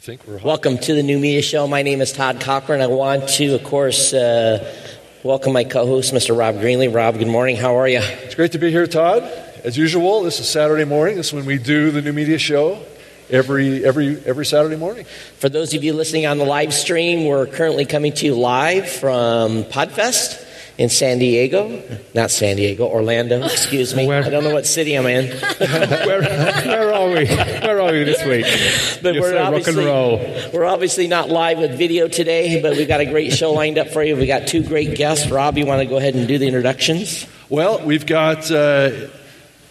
I think we're Welcome to the New Media Show. My name is Todd Cochrane. I want to, of course, uh, welcome my co-host, Mr. Rob Greenlee. Rob, good morning. How are you? It's great to be here, Todd. As usual, this is Saturday morning. This is when we do the New Media Show every every every Saturday morning. For those of you listening on the live stream, we're currently coming to you live from Podfest in San Diego. Not San Diego, Orlando, excuse me. Where- I don't know what city I'm in. where, where are we? Where are we this week? But You're we're so rock and roll. we're obviously not live with video today, but we've got a great show lined up for you. We've got two great guests. Rob, you want to go ahead and do the introductions? Well, we've got uh,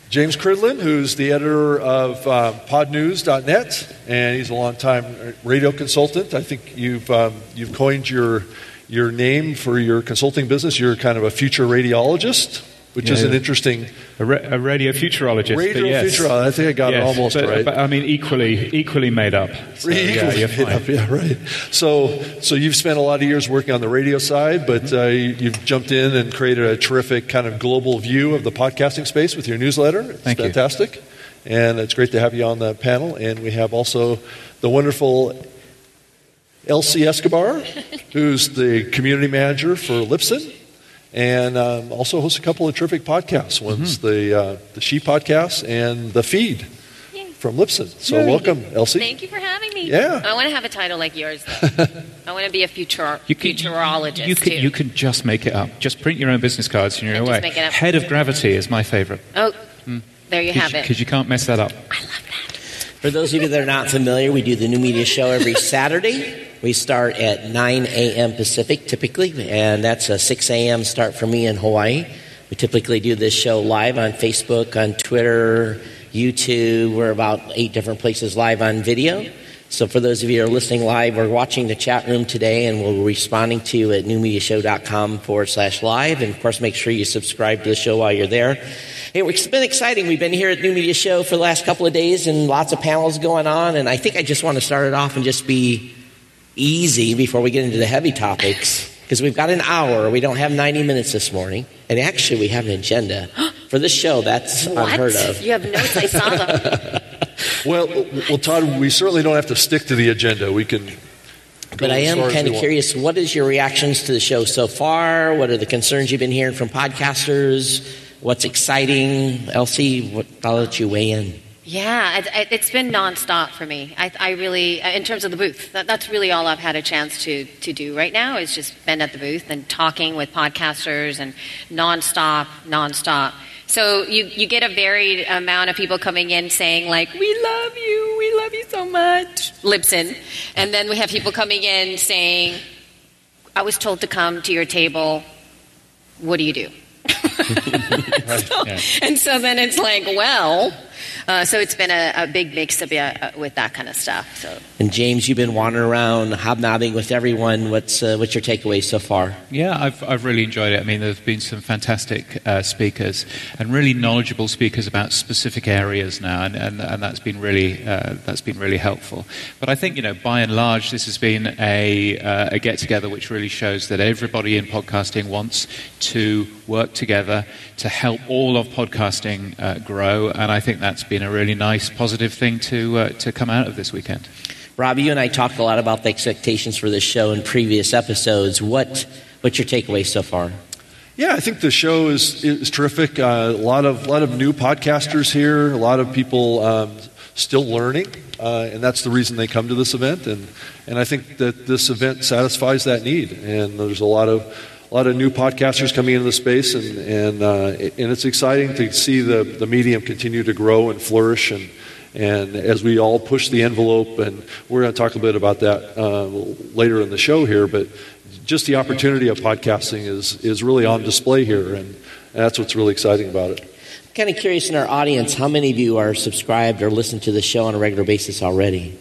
James Cridland, who's the editor of uh, PodNews.net, and he's a longtime radio consultant. I think you've um, you've coined your your name for your consulting business. You're kind of a future radiologist, which is an interesting A, ra- a radio futurologist. radio yes. futurologist. I think I got it Yes, almost but, right. But, I mean, equally, equally made up. So, yeah, you're fine. Yeah, right. So, so you've spent a lot of years working on the radio side, but uh, you, you've jumped in and created a terrific kind of global view of the podcasting space with your newsletter. It's Thank you. fantastic, and it's great to have you on the panel. And we have also the wonderful Elsie Escobar, who's the community manager for Libsyn. And um, also hosts a couple of terrific podcasts. One's Mm-hmm. the uh, the She podcast and the Feed from Libsyn. So welcome, Elsie. Thank you for having me. Yeah. I want to have a title like yours, though. I want to be a future, You can, futurologist, you can, too. you can just make it up. Just print your own business cards and you're And away. make it up. Head of gravity is my favorite. oh, there you have it. Because you can't mess that up. For those of you that are not familiar, we do the New Media Show every Saturday. We start at 9 a.m. Pacific, typically, and that's a 6 a.m. start for me in Hawaii. We typically do this show live on Facebook, on Twitter, YouTube. We're about eight different places live on video. So for those of you who are listening live or watching the chat room today, and we'll be responding to you at newmediashow.com forward slash live. And of course, make sure you subscribe to the show while you're there. Hey, it's been exciting. We've been here at New Media Show for the last couple of days and lots of panels going on. And I think I just want to start it off and just be easy before we get into the heavy topics. Because we've got an hour. We don't have 90 minutes this morning. And actually, we have an agenda for this show. That's what? unheard of. You have notes. I saw them. Well, well, Todd, we certainly don't have to stick to the agenda. We can. But I am kind we of want. curious what is your reactions to the show so far? What are the concerns you've been hearing from podcasters? What's exciting? Elsie, what, I'll let you weigh in. Yeah, it, it, it's been nonstop for me. I, I really, uh, in terms of the booth, that, that's really all I've had a chance to, to do right now is just been at the booth and talking with podcasters and nonstop, nonstop. So you, you get a varied amount of people coming in saying like, "We love you, we love you so much," Libsyn, and then we have people coming in saying, "I was told to come to your table. What do you do?" So- yeah. And so then it's like, well, uh, so it's been a, a big mix of, uh, with that kind of stuff. So And James, you've been wandering around, hobnobbing with everyone. What's, uh, what's your takeaway so far? Yeah, I've, I've really enjoyed it. I mean, there's been some fantastic uh, speakers and really knowledgeable speakers about specific areas now, and, and, and that's been really uh, that's been really helpful. But I think you know, by and large, this has been a, uh, a get together which really shows that everybody in podcasting wants to work together to help all of podcasting uh, grow, and I think that's been a really nice, positive thing to uh, to come out of this weekend. Rob, you and I talked a lot about the expectations for this show in previous episodes. What, what's your takeaway so far? Yeah, I think the show is is terrific. Uh, a lot of lot of new podcasters here. A lot of people um, still learning, uh, and that's the reason they come to this event. And and I think that this event satisfies that need. And there's a lot of a lot of new podcasters coming into the space, and and uh, and it's exciting to see the the medium continue to grow and flourish. And and as we all push the envelope, and we're going to talk a bit about that uh, later in the show here, but just the opportunity of podcasting is, is really on display here, and that's what's really exciting about it. I'm kind of curious in our audience, how many of you are subscribed or listen to the show on a regular basis already?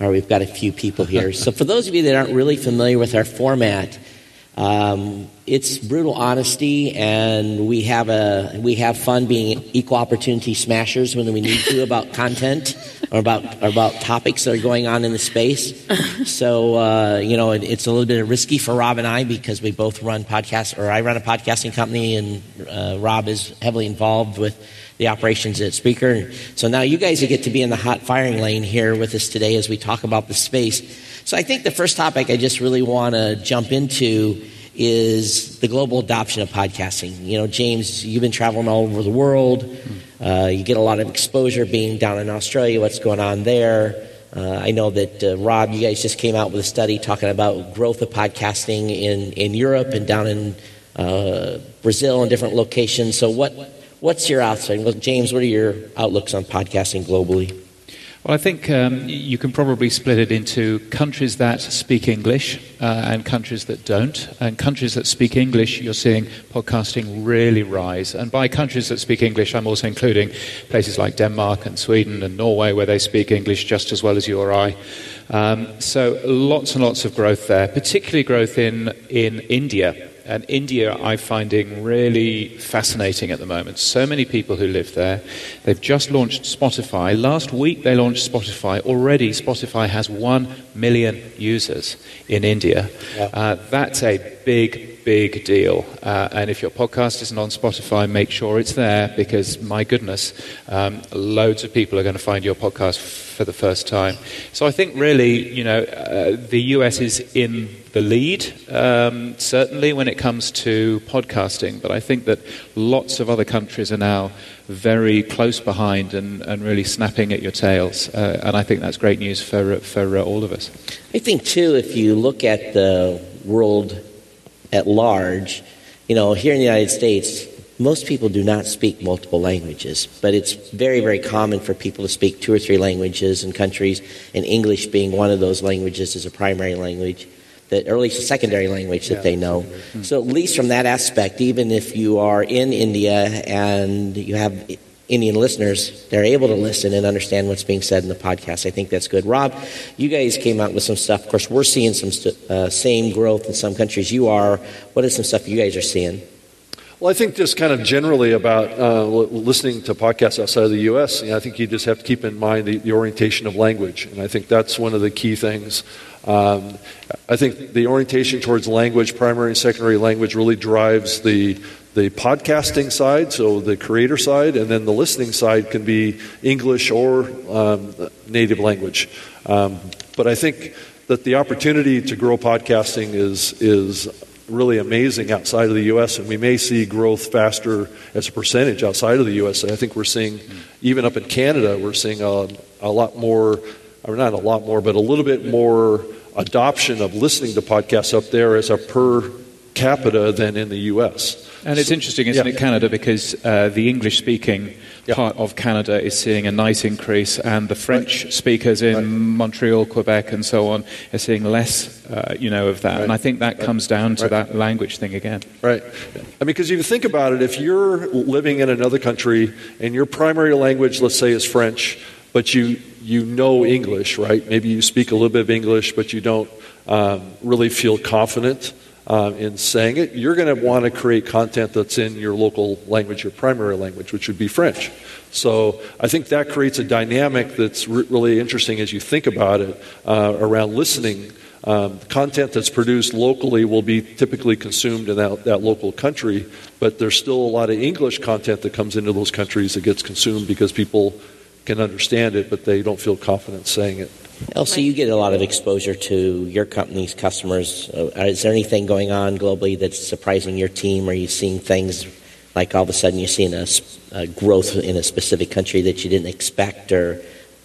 All right, we've got a few people here. so, for those of you that aren't really familiar with our format, um, it's brutal honesty, and we have a we have fun being equal opportunity smashers when we need to about content or about or about topics that are going on in the space. So uh, you know, it, it's a little bit risky for Rob and I because we both run podcasts, or I run a podcasting company, and uh, Rob is heavily involved with the operations at Spreaker. So now you guys get to be in the hot firing lane here with us today as we talk about the space. So I think the first topic I just really want to jump into is the global adoption of podcasting. You know, James, you've been traveling all over the world. Uh, you get a lot of exposure being down in Australia, what's going on there. Uh, I know that, uh, Rob, you guys just came out with a study talking about growth of podcasting in, in Europe and down in uh, Brazil and different locations. So, what, what's your outside? Well, James, what are your outlooks on podcasting globally? Well, I think um, you can probably split it into countries that speak English uh, and countries that don't. And countries that speak English, you're seeing podcasting really rise. And by countries that speak English, I'm also including places like Denmark and Sweden and Norway, where they speak English just as well as you or I. Um, so lots and lots of growth there, particularly growth in, in India. And India, I'm finding really fascinating at the moment. So many people who live there. They've just launched Spotify. Last week they launched Spotify. Already, Spotify has 1 million users in India. Yeah. Uh, that's a big, big deal. Uh, and if your podcast isn't on Spotify, make sure it's there because, my goodness, um, loads of people are going to find your podcast for the first time. So I think really, you know, uh, the US is in the lead, um, certainly when it comes to podcasting, but I think that lots of other countries are now very close behind and, and really snapping at your tails. Uh, and I think that's great news for, for uh, all of us. I think, too, if you look at the world at large, you know, here in the United States, most people do not speak multiple languages, but it's very, very common for people to speak two or three languages in countries, and English being one of those languages as a primary language, that, or at least a secondary language that yeah, they know. Mm-hmm. So, at least from that aspect, even if you are in India and you have Indian listeners, they're able to listen and understand what's being said in the podcast. I think that's good. Rob, you guys came out with some stuff. Of course, we're seeing some uh, same growth in some countries. You are. What is some stuff you guys are seeing? Well, I think just kind of generally about uh, listening to podcasts outside of the U.S., you know, I think you just have to keep in mind the, the, orientation of language. And I think that's one of the key things. Um, I think the orientation towards language, primary and secondary language, really drives the, the podcasting side, so the creator side, and then the listening side can be English or um, native language. Um, but I think that the opportunity to grow podcasting is, is really amazing outside of the U.S., and we may see growth faster as a percentage outside of the U.S. I think we're seeing, even up in Canada, we're seeing a, a lot more, or not a lot more, but a little bit more adoption of listening to podcasts up there as a per capita than in the U.S. And it's interesting, isn't yeah. it, Canada, because uh, the English speaking yeah. part of Canada is seeing a nice increase, and the French right. speakers in right. Montreal, Quebec, and so on are seeing less, uh, you know, of that. Right. And I think that comes down to that language thing again. Right. I mean, because if you think about it, if you're living in another country and your primary language, let's say, is French, but you you know English, right? Maybe you speak a little bit of English, but you don't um, really feel confident uh, in saying it, you're going to want to create content that's in your local language, your primary language, which would be French. So I think that creates a dynamic that's re- really interesting as you think about it uh, around listening. Um, content that's produced locally will be typically consumed in that, that local country, but there's still a lot of English content that comes into those countries that gets consumed because people can understand it, but they don't feel confident saying it. Elsie, you get a lot of exposure to your company's customers. Uh, is there anything going on globally that's surprising your team? Are you seeing things like all of a sudden you're seeing a, a growth in a specific country that you didn't expect, or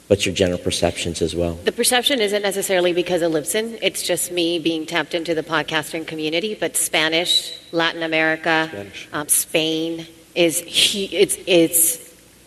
what's your general perceptions as well? The perception isn't necessarily because of Libsyn. It's just me being tapped into the podcasting community. But Spanish, Latin America, Spanish. Um, Spain is it's it's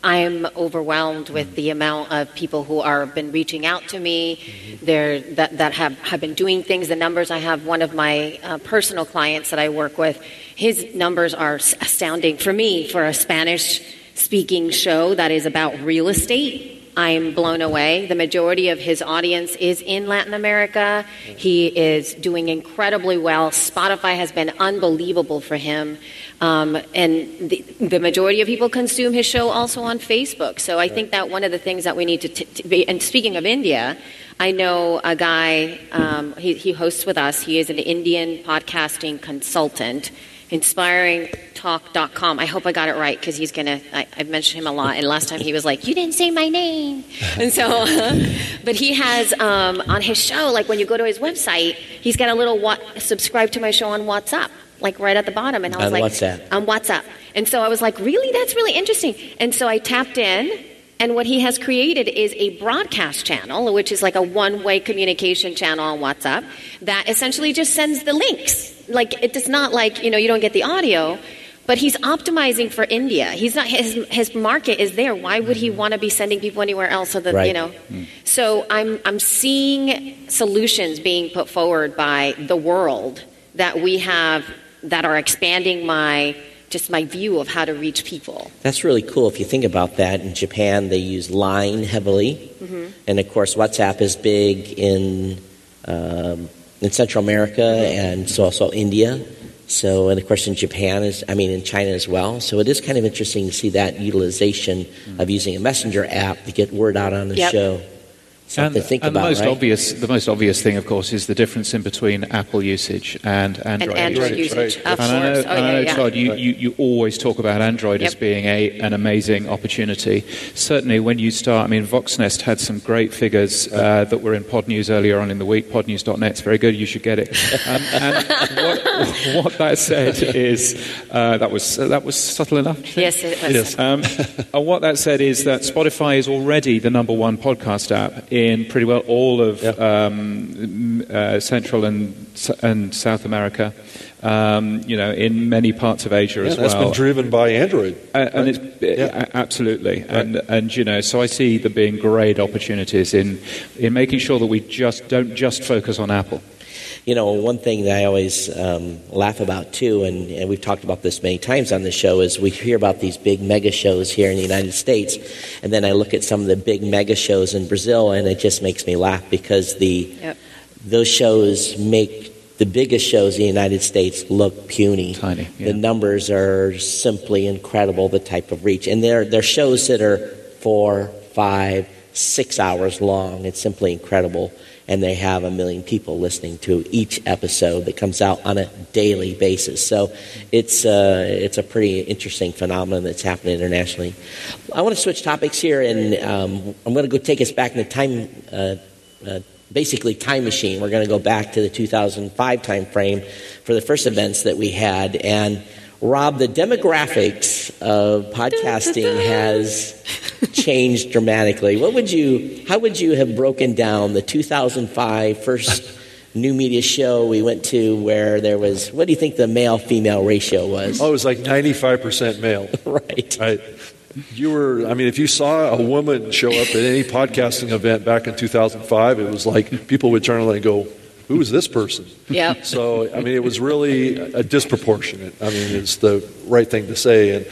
I'm overwhelmed with the amount of people who are been reaching out to me. That that have, have been doing things. The numbers I have one of my uh, personal clients that I work with. His numbers are astounding for me for a Spanish speaking show that is about real estate. I'm blown away. The majority of his audience is in Latin America. He is doing incredibly well. Spotify has been unbelievable for him. Um, and the, the, majority of people consume his show also on Facebook. So I think that one of the things that we need to, t- be, and speaking of India, I know a guy, um, he, he hosts with us. He is an Indian podcasting consultant inspiringtalk.com. I hope I got it right because he's going to, I've mentioned him a lot. And last time he was like, You didn't say my name. And so, but he has um, on his show, like when you go to his website, he's got a little what, subscribe to my show on WhatsApp, like right at the bottom. And I was on like, WhatsApp. On WhatsApp. And so I was like, Really? That's really interesting. And so I tapped in. And what he has created is a broadcast channel, which is like a one way communication channel on WhatsApp, that essentially just sends the links like it does not like you know you don't get the audio but he's optimizing for India. He's not his his market is there. Why would he want to be sending people anywhere else? So that right. you know. Mm. So I'm I'm seeing solutions being put forward by the world that we have that are expanding my just my view of how to reach people. That's really cool. If you think about that, in Japan they use Line heavily, mm-hmm. and of course WhatsApp is big in. Um, in Central America and so also India. So, and of course in Japan is, I mean, in China as well. So it is kind of interesting to see that utilization of using a messenger app to get word out on the yep. show. Something and, to think and about, the most right? obvious, the most obvious thing, of course, is the difference in between Apple usage and Android. And Android usage. usage, right. and I know. Oh, and I know yeah, yeah. Todd, you, you, you always talk about Android Yep. as being a, an amazing opportunity. Certainly, when you start, I mean, Voxnest had some great figures uh, that were in Pod News earlier on in the week. Podnews.net, it's very good. You should get it. Um, and what, what that said is uh, that was uh, that was subtle enough. Yes, it was. Yes. Um, and what that said is that Spotify is already the number one podcast app in pretty well all of Yep. um, uh, Central and, and South America. Um, you know, in many parts of Asia Yeah, as that's well. been driven by Android. Uh, and it's Yeah. absolutely, and and you know, so I see there being great opportunities in in making sure that we just don't just focus on Apple. You know, one thing that I always um, laugh about too, and, and we've talked about this many times on the show, is we hear about these big mega shows here in the United States, and then I look at some of the big mega shows in Brazil, and it just makes me laugh because the Yep. those shows make the biggest shows in the United States look puny. Tiny, yeah. The numbers are simply incredible. The type of reach, and they're they're shows that are four, five, six hours long. It's simply incredible. And they have a million people listening to each episode that comes out on a daily basis. So it's, uh, it's a pretty interesting phenomenon that's happening internationally. I want to switch topics here, and um, I'm going to go take us back in the time, uh, uh, basically time machine. We're going to go back to the 2005 time frame for the first events that we had. And Rob, the demographics of podcasting has changed dramatically. What would you, how would you have broken down the 2005 first new media show we went to where there was, what do you think the male female ratio was? Oh, it was like 95% male. right. I, you were, I mean, if you saw a woman show up at any podcasting event back in 2005, it was like people would turn around and go, who is this person? Yeah. So, I mean, it was really a disproportionate. I mean, it's the right thing to say. And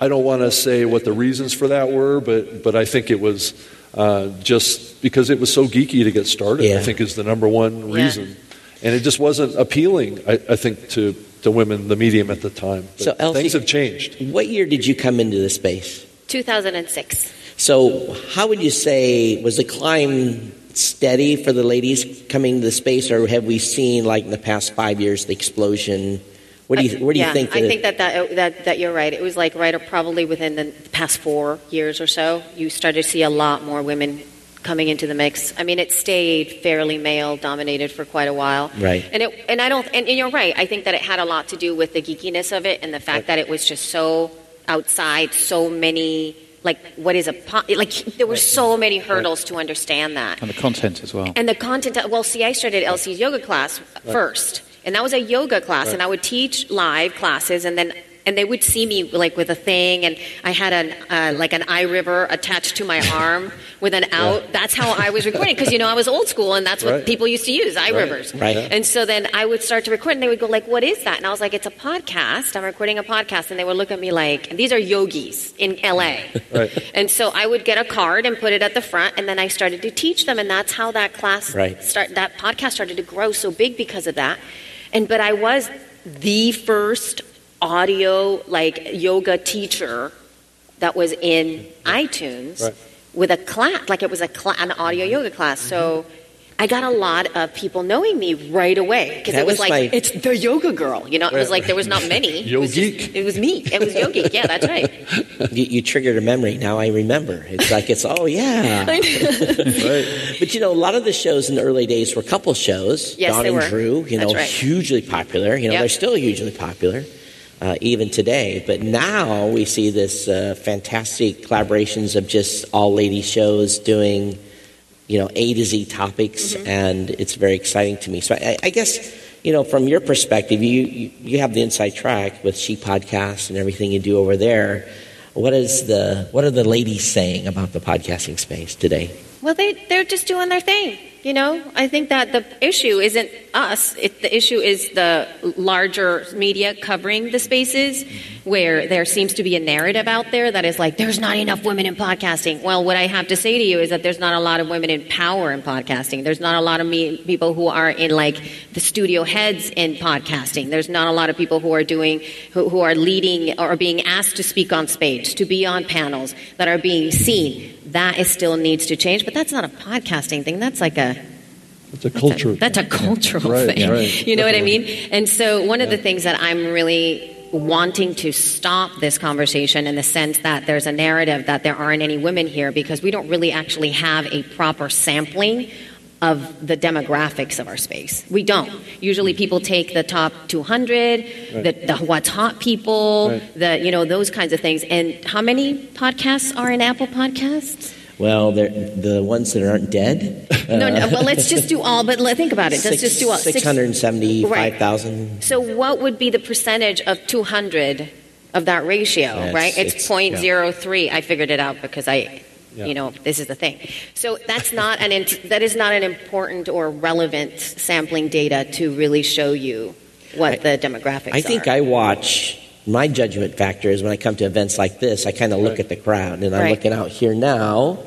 I don't want to say what the reasons for that were, but, but I think it was uh, just because it was so geeky to get started, Yeah. I think is the number one reason. And it just wasn't appealing, I, I think, to, to women, the medium at the time. But So, Elsie- things have changed. What year did you come into the space? 2006. So, how would you say was the climb steady for the ladies coming to the space, or have we seen, like in the past five years, the explosion? What do you What do you think? I think that, that that that you're right. It was like right or probably within the past four years or so, you started to see a lot more women coming into the mix. I mean, it stayed fairly male dominated for quite a while. Right. And it and I don't and, and you're right. I think that it had a lot to do with the geekiness of it and the fact that it was just so outside, so many like what is a po- like there were so many hurdles to understand that. And the content as well. And the content, well, see, I started Elsie's yoga class first. And that was a yoga class, and I would teach live classes, and then and they would see me like with a thing, and I had an uh, like an iRiver attached to my arm with an out. That's how I was recording because you know I was old school, and that's what Right. people used to use iRivers. Right. And so then I would start to record, and they would go like, "What is that?" And I was like, "It's a podcast. I'm recording a podcast." And they would look at me like, and "These are yogis in LA." Right. And so I would get a card and put it at the front, and then I started to teach them, and that's how that class Right. start. That podcast started to grow so big because of that. And but I was the first audio like yoga teacher that was in iTunes Right. with a class, like it was a cla- an audio mm-hmm. yoga class. So. Mm-hmm. I got a lot of people knowing me right away because That it was, was like my- it's the yoga girl, you know. It was like there was not many. It was, Yogeek. just- it was me. It was yogi. Yeah, that's right. You, you triggered a memory. Now I remember. It's like it's oh yeah. Right. But you know, a lot of the shows in the early days were couple shows. Yes, Dawn they and were. Drew, you know, right. hugely popular. You know, Yep. they're still hugely popular. Uh, even today, but now we see this uh, fantastic collaborations of just all lady shows doing, you know, A to Z topics, Mm-hmm. and it's very exciting to me. So I, I guess, you know, from your perspective, you, you you have the inside track with She Podcast and everything you do over there. What is the what are the ladies saying about the podcasting space today? Well, they they're just doing their thing. You know, I think that the issue isn't us. It, the issue is the larger media covering the spaces where there seems to be a narrative out there that is like, there's not enough women in podcasting. Well, what I have to say to you is that there's not a lot of women in power in podcasting. There's not a lot of me, people who are in like the studio heads in podcasting. There's not a lot of people who are doing, who, who are leading or being asked to speak on stage, to be on panels that are being seen. That is still needs to change, but that's not a podcasting thing. That's like a It's a culture. that's a cultural Right, thing. right. You know what I mean? And so, one of the things that I'm really wanting to stop this conversation in the sense that there's a narrative that there aren't any women here because we don't really actually have a proper sampling of the demographics of our space. We don't. Usually people take the top 200, the, the what's hot people, Right. the you know those kinds of things. And how many podcasts are in Apple Podcasts? Well, they're the ones that aren't dead. no, no. Uh, well, let's just do all. But let- think about it. Let's just do all. six hundred and seventy-five thousand. So what would be the percentage of 200 of that ratio, That's- right? It's, it's- 0.03. I figured it out because I, Yeah. you know, this is the thing. So that's not an int- that is not an important or relevant sampling data to really show you what the demographics are. I think are. I watch. My judgment factor is when I come to events like this, I kind of look Right. at the crowd, and I'm Right. looking out here now,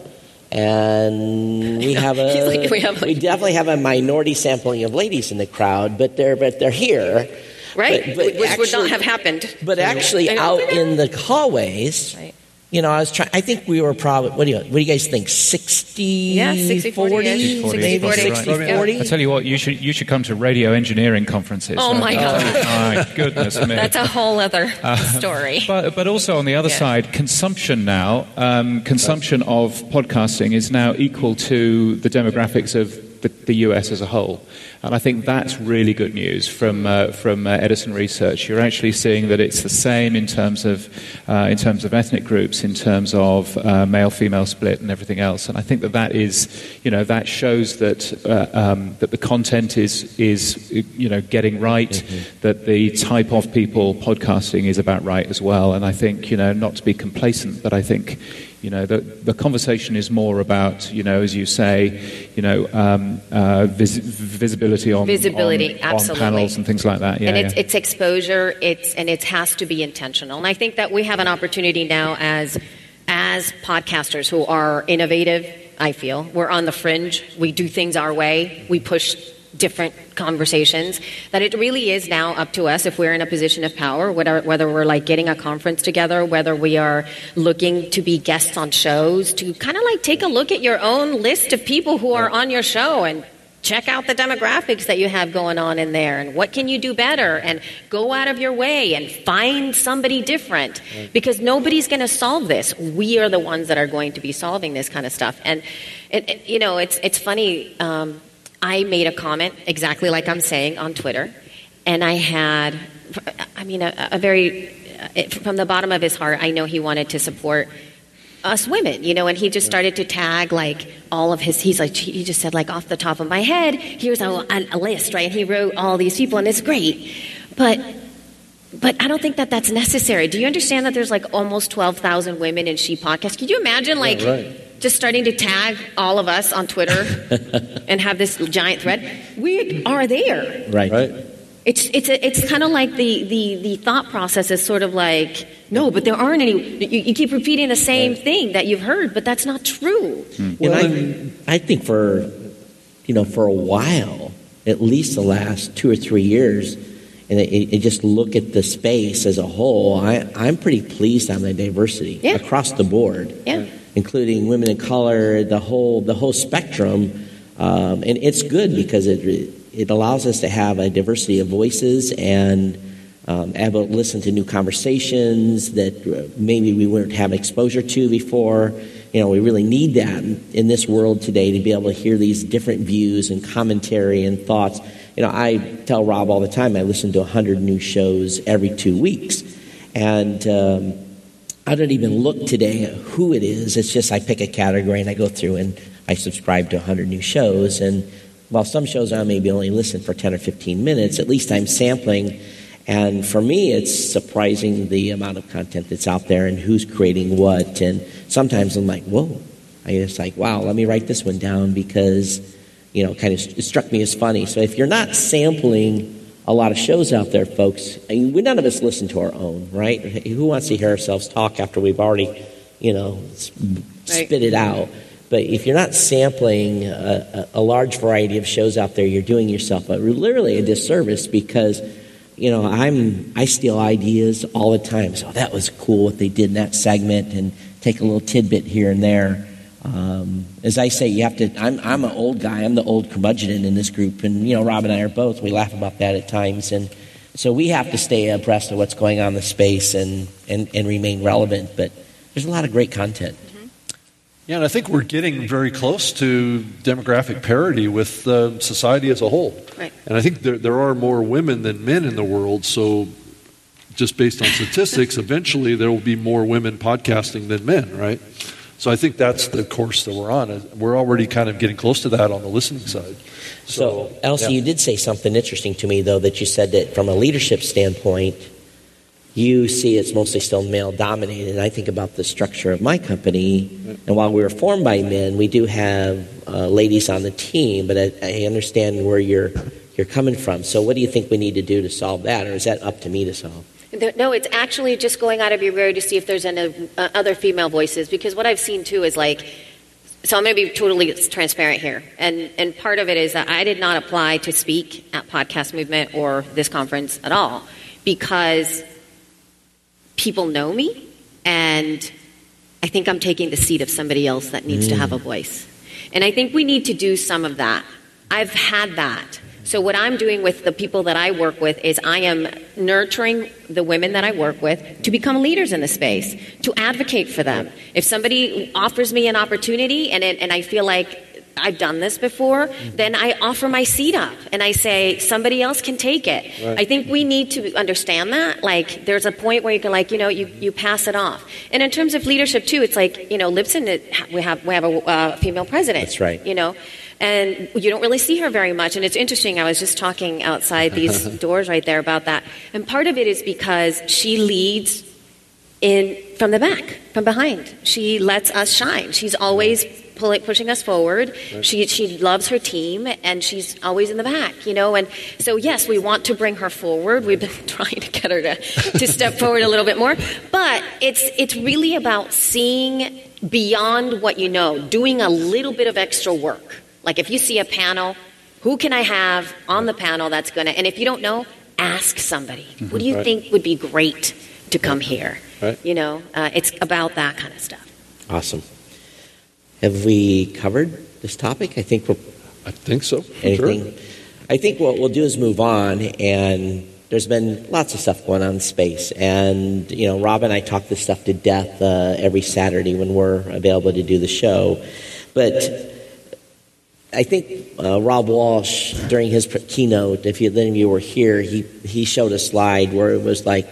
and we have a like, we have like- definitely have a minority sampling of ladies in the crowd, but they're but they're here, right, but- but which would not have happened. but actually out in the hallways. Right. You know, I was trying. I think we were probably. What do you? What do you guys think? 60, Yeah, 60, 40, 40, 60, maybe 40, 60, yeah. 40? I tell you what, you should you should come to radio engineering conferences. Oh, my God. my goodness me! That's a whole other story. But, but also on the other Yeah. side, consumption now, um, consumption of podcasting is now equal to the demographics of the, the US as a whole. And I think that's really good news from, uh, from uh, Edison Research. You're actually seeing that it's the same in terms of, uh, in terms of ethnic groups, in terms of uh, male-female split and everything else. And I think that that is, you know, that shows that, uh, um, that the content is, is, you know, getting right, that the type of people podcasting is about right as well. And I think, you know, not to be complacent, but I think, you know, the, the conversation is more about, you know, as you say, you know, um, uh, vis- visibility on, Visibility, on, on panels and things like that. Yeah, and it's, yeah. it's exposure it's and it has to be intentional. And i think that we have an opportunity now as as podcasters who are innovative i feel. We're on the fringe. We do things our way. We push different conversations that it really is now up to us if we're in a position of power whether, whether we're like getting a conference together whether we are looking to be guests on shows to kind of like take a look at your own list of people who are on your show and check out the demographics that you have going on in there and what can you do better and go out of your way and find somebody different. Because nobody's going to solve this. We are the ones that are going to be solving this kind of stuff. And it, it- you know it's it's funny um, i made a comment exactly like i'm saying on twitter and i had i mean a, a very from the bottom of his heart i know he wanted to support us women, you know, and he just started to tag like all of his. He's like, he just said like off the top of my head, here's a, a, list, right? And he wrote all these people, and it's great, but but I don't think that that's necessary. Do you understand that there's like almost 12,000 women in She Podcast? Could you imagine like Yeah, right. Just starting to tag all of us on Twitter and have this giant thread? We are there. Right. Right? It's, it's, a, it's kind of like the, the, the thought process is sort of like, no, but there aren't any. You, you keep repeating the same thing that you've heard, but that's not true. Hmm. And Well, I, I think for, you know, for a while, at least the last two or three years, and it, it just look at the space as a whole, I, I'm pretty pleased on the diversity Yeah. across the board, Yeah. Including women of color, the whole the whole spectrum, um, and it's good because it it allows us to have a diversity of voices and um, able to listen to new conversations that maybe we weren't having exposure to before. You know, we really need that in this world today to be able to hear these different views and commentary and thoughts. You know, I tell Rob all the time I listen to 100 new shows every two weeks. And um, I don't even look today at who it is. It's just I pick a category and I go through and I subscribe to 100 new shows. And while some shows I maybe only listen for 10 or 15 minutes, at least I'm sampling. And for me, it's surprising the amount of content that's out there and who's creating what. And sometimes I'm like, whoa. I just like, wow, let me write this one down because, you know, kind of it struck me as funny. So if you're not sampling a lot of shows out there, folks, I mean, we, none of us listen to our own, right? Who wants to hear ourselves talk after we've already, you know, s- spit it out? But if you're not sampling a, a, a large variety of shows out there, you're doing yourself a, literally a disservice because, you know, I'm I steal ideas all the time. So that was cool what they did in that segment, and take a little tidbit here and there. Um, as I say, you have to. I'm I'm an old guy. I'm the old curmudgeon in this group, and you know, Rob and I are both. We laugh about that at times, and so we have to stay abreast of what's going on in the space and and, and remain relevant. But there's a lot of great content. Yeah, and I think we're getting very close to demographic parity with uh, society as a whole. Right. And I think there, there are more women than men in the world, so just based on statistics, eventually there will be more women podcasting than men, right? So I think that's the course that we're on. We're already kind of getting close to that on the listening side. So, Elsie, yeah. you did say something interesting to me, though, that you said that from a leadership standpoint, you see it's mostly still male dominated. And I think about the structure of my company, and while we were formed by men, we do have uh, ladies on the team. But I, I understand where you're you're coming from. So, what do you think we need to do to solve that, or is that up to me to solve? No, it's actually just going out of your way to see if there's any uh, other female voices. Because what I've seen too is like, so I'm going to be totally transparent here, and and part of it is that I did not apply to speak at Podcast Movement or this conference at all because people know me, and I think I'm taking the seat of somebody else that needs to have a voice, and I think we need to do some of that. I've had that. So, what I'm doing with the people that I work with is I am nurturing the women that I work with to become leaders in the space, to advocate for them. If somebody offers me an opportunity and, it, and I feel like I've done this before, then I offer my seat up and I say, somebody else can take it. Right. I think we need to understand that. Like, there's a point where you can, like, you know, you, you pass it off. And in terms of leadership, too, it's like, you know, Libsyn, it- we have, we have a uh, female president. That's right. You know, and you don't really see her very much. And it's interesting. I was just talking outside these doors right there about that. And part of it is because she leads in from the back, from behind. She lets us shine. She's always pulling, pushing us forward. She she loves her team, and she's always in the back. You know, and so yes, we want to bring her forward. We've been trying to get her to to step forward a little bit more, but it's it's really about seeing beyond what you know, doing a little bit of extra work. Like if you see a panel, who can I have on the panel that's going to, and if you don't know, ask somebody. What do you Right. think would be great to come here? Right. You know, uh, it's about that kind of stuff. Awesome. Have we covered this topic? I think we're I think so. anything. Sure. I think what we'll do is move on, and there's been lots of stuff going on in space, and you know, Rob and I talk this stuff to death uh, every Saturday when we're available to do the show, but. I think uh, Rob Walch, during his keynote, if you, any of you were here, he, he showed a slide where it was like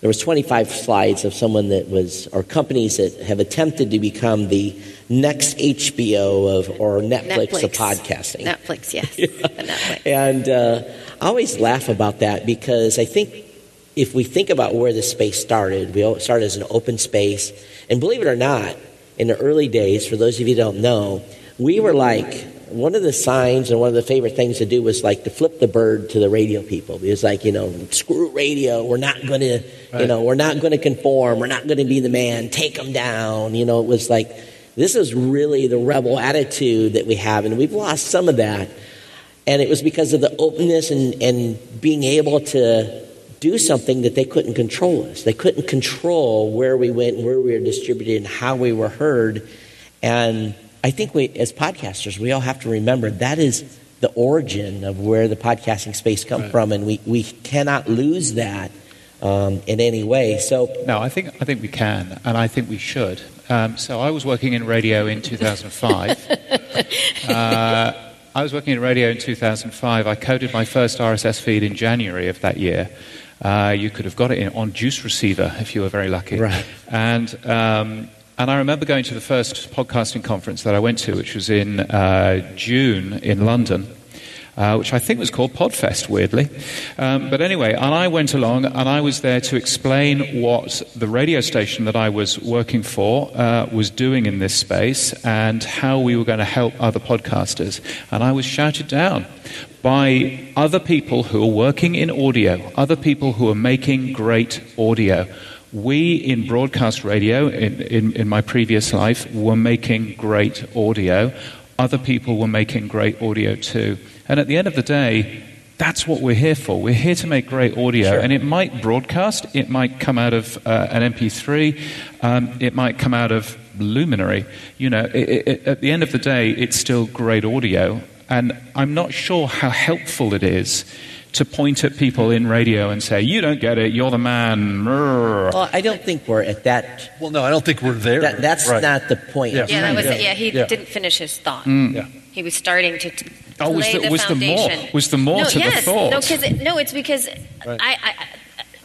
there was 25 slides of someone that was, or companies that have attempted to become the next HBO of or Netflix, of podcasting. Netflix, yes. The Netflix. And uh, I always laugh about that because I think if we think about where this space started, we started as an open space. And believe it or not, in the early days, for those of you who don't know, we were like, one of the signs and one of the favorite things to do was like to flip the bird to the radio people. It was like, you know, screw radio. We're not going to, right. you know, we're not going to conform. We're not going to be the man. Take them down. You know, it was like, this is really the rebel attitude that we have. And we've lost some of that. And it was because of the openness and, and being able to do something that they couldn't control us. They couldn't control where we went and where we were distributed and how we were heard. And I think we, as podcasters, we all have to remember that is the origin of where the podcasting space come right. from, and we, we cannot lose that um, in any way. So no, I think I think we can, and I think we should. Um, so I was working in radio in 2005. uh, I was working in radio in 2005. I coded my first RSS feed in January of that year. Uh, you could have got it in, on Juice Receiver if you were very lucky. Right. And, um, and I remember going to the first podcasting conference that I went to, which was in uh, June in London uh, which I think was called Podfest, weirdly. Um, but anyway, and I went along and I was there to explain what the radio station that I was working for uh, was doing in this space and how we were going to help other podcasters. And I was shouted down by other people who are working in audio, other people who are making great audio. We in broadcast radio, in, in, in, my previous life, were making great audio. Other people were making great audio too. And at the end of the day, that's what we're here for. We're here to make great audio, sure. and it might broadcast, it might come out of uh, an MP3, um, it might come out of Luminary. You know, it, it, at the end of the day, it's still great audio, and I'm not sure how helpful it is to point at people in radio and say, "You don't get it. You're the man." Well, I don't think we're at that. Well, no, I don't think we're there. That, that's right. not the point. Yeah, yeah, was, yeah. he yeah. didn't finish his thought. Mm. Yeah. He was starting to. to oh, was, the, the, was the, more? Was the more no, to yes. the thought? No, because it, no, it's because right. I, I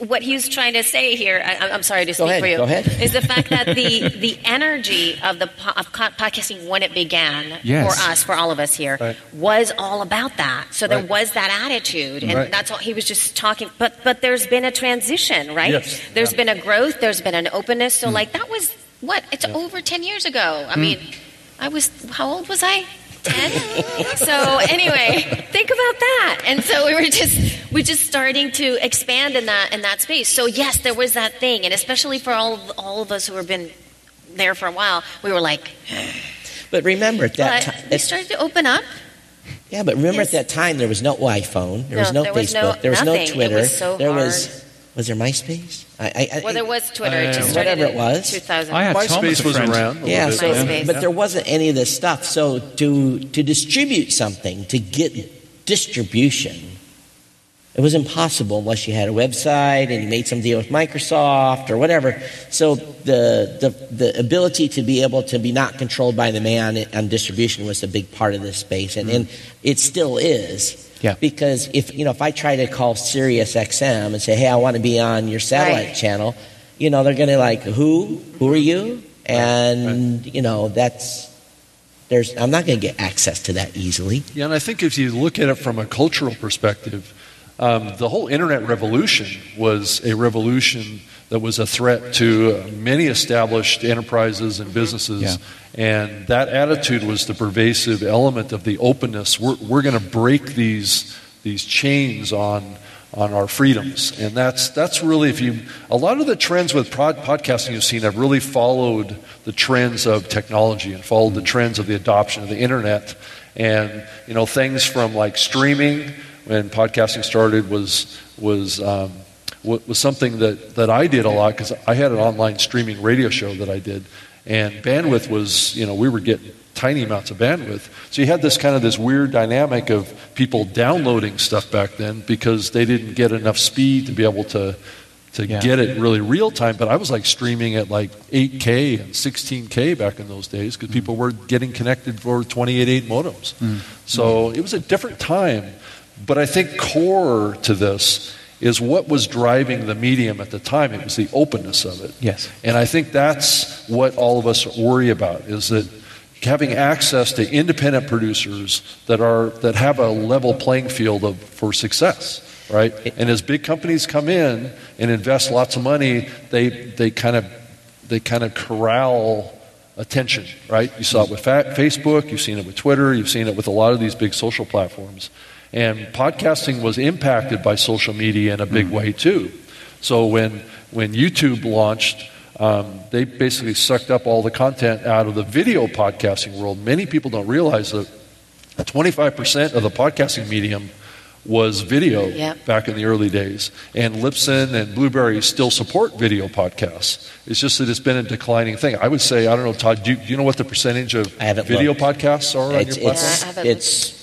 what he's trying to say here, I, am sorry to speak ahead, for you, go ahead. is the fact that the, the energy of the of podcasting when it began yes. for us, for all of us here, right. was all about that. So there right. was that attitude, and right. that's all he was just talking. But but there's been a transition, right? Yes. There's yeah. been a growth. There's been an openness. So mm. like that was what? It's yeah. over ten years ago. I mm. mean, I was how old was I? 10 so anyway think about that and so we were just we're just starting to expand in that in that space so yes there was that thing and especially for all of, all of us who have been there for a while we were like but remember at that time we started to open up yeah but remember yes. at that time there was no iphone there no, was no there facebook was no, there was nothing. no twitter it was so there hard. was was there MySpace? I, I, well, there was Twitter. Uh, it just whatever it was. 2000. I had MySpace was around. Yeah, so, MySpace. but there wasn't any of this stuff. So to to distribute something, to get distribution, it was impossible unless you had a website and you made some deal with Microsoft or whatever. So the the the ability to be able to be not controlled by the man on distribution was a big part of this space, and, mm-hmm. and it still is. Yeah. Because if you know if I try to call Sirius XM and say, "Hey, I want to be on your satellite right. channel," you know they're going to like, "Who? Who are you?" And right. you know that's there's I'm not going to get access to that easily. Yeah, and I think if you look at it from a cultural perspective, um, the whole internet revolution was a revolution that was a threat to many established enterprises and businesses. Yeah. And that attitude was the pervasive element of the openness. We're, we're going to break these, these chains on, on our freedoms. And that's, that's really, if you, a lot of the trends with pod, podcasting you've seen have really followed the trends of technology and followed the trends of the adoption of the internet. And, you know, things from like streaming when podcasting started was, was, um, was something that, that I did a lot because I had an online streaming radio show that I did. And bandwidth was, you know, we were getting tiny amounts of bandwidth. So you had this kind of this weird dynamic of people downloading stuff back then because they didn't get enough speed to be able to to yeah. get it really real time. But I was like streaming at like 8K and 16K back in those days because mm. people were getting connected for 28.8 modems. Mm. So it was a different time. But I think core to this is what was driving the medium at the time. It was the openness of it. Yes. And I think that's what all of us worry about is that having access to independent producers that are that have a level playing field of, for success. right? And as big companies come in and invest lots of money, they, they kind of they kind of corral attention, right? You saw it with Facebook, you've seen it with Twitter, you've seen it with a lot of these big social platforms. And podcasting was impacted by social media in a big way too. So when when YouTube launched, um, they basically sucked up all the content out of the video podcasting world. Many people don't realize that 25% of the podcasting medium was video Yep. back in the early days. And Libsyn and Blubrry still support video podcasts. It's just that it's been a declining thing. I would say, I don't know, Todd, do you, do you know what the percentage of video looked. podcasts are on It's, your platform? it's,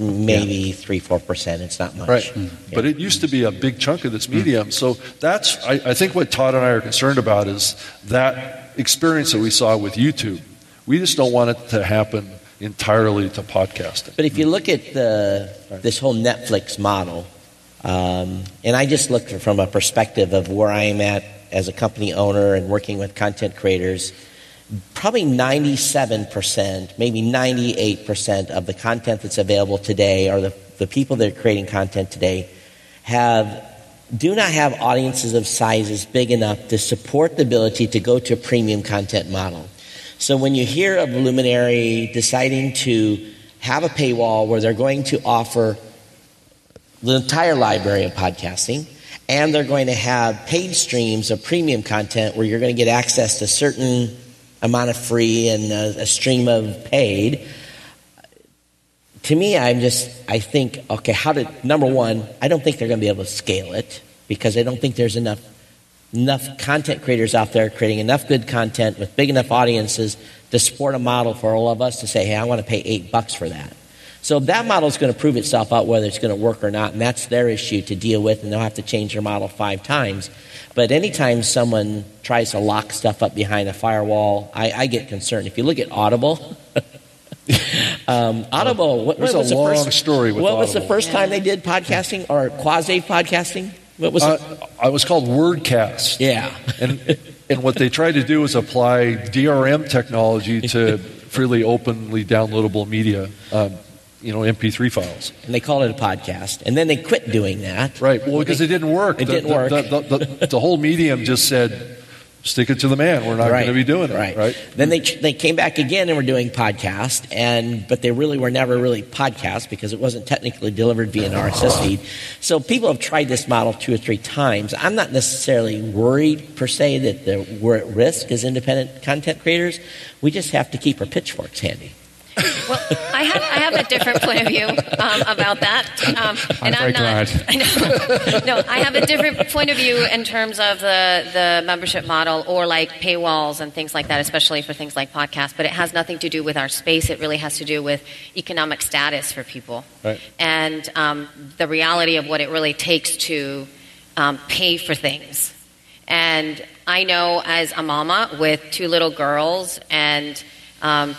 I haven't maybe three, four percent. It's not much. Right. But it used to be a big chunk of this medium. So that's, I, I think what Todd and I are concerned about is that experience that we saw with YouTube. We just don't want it to happen entirely to podcasting. But if you look at the this whole Netflix model, um, and I just look from a perspective of where I am at as a company owner and working with content creators, probably 97%, maybe 98% of the content that's available today, or the, the people that are creating content today, have do not have audiences of sizes big enough to support the ability to go to a premium content model. So when you hear of Luminary deciding to have a paywall where they're going to offer the entire library of podcasting, and they're going to have paid streams of premium content where you're going to get access to certain amount of free and a, a stream of paid. To me, I'm just, I think, okay, how did, number one, I don't think they're going to be able to scale it because I don't think there's enough enough content creators out there creating enough good content with big enough audiences to support a model for all of us to say, hey, I want to pay eight bucks for that. So that model is going to prove itself out whether it's going to work or not, and that's their issue to deal with, and they'll have to change their model five times. But anytime someone tries to lock stuff up behind a firewall, I, I get concerned. If you look at Audible, um, Audible, what, what was a the long first, story with What was the first time they did podcasting or quasi podcasting? What was it? Uh, it was called WordCast. Yeah. And, and what they tried to do was apply DRM technology to freely, openly downloadable media, um, you know, MP3 files. and they called it a podcast. And then they quit doing that. Right. Well, because it didn't work. It The- didn't the, work. The, the, the, the whole medium just said, stick it to the man. We're not right. going to be doing it. Right. Right. Then they they came back again and were doing podcast, and but they really were never really podcast because it wasn't technically delivered via an RSS feed. So people have tried this model two or three times. I'm not necessarily worried per se that we're at risk as independent content creators. We just have to keep our pitchforks handy. Well, I have, I have a different point of view um, about that. Um, I'm very not. I know. No, I have a different point of view in terms of the, the membership model or like paywalls and things like that, especially for things like podcasts. But it has nothing to do with our space. It really has to do with economic status for people Right. and um, the reality of what it really takes to um, pay for things. And I know as a mama with two little girls and um,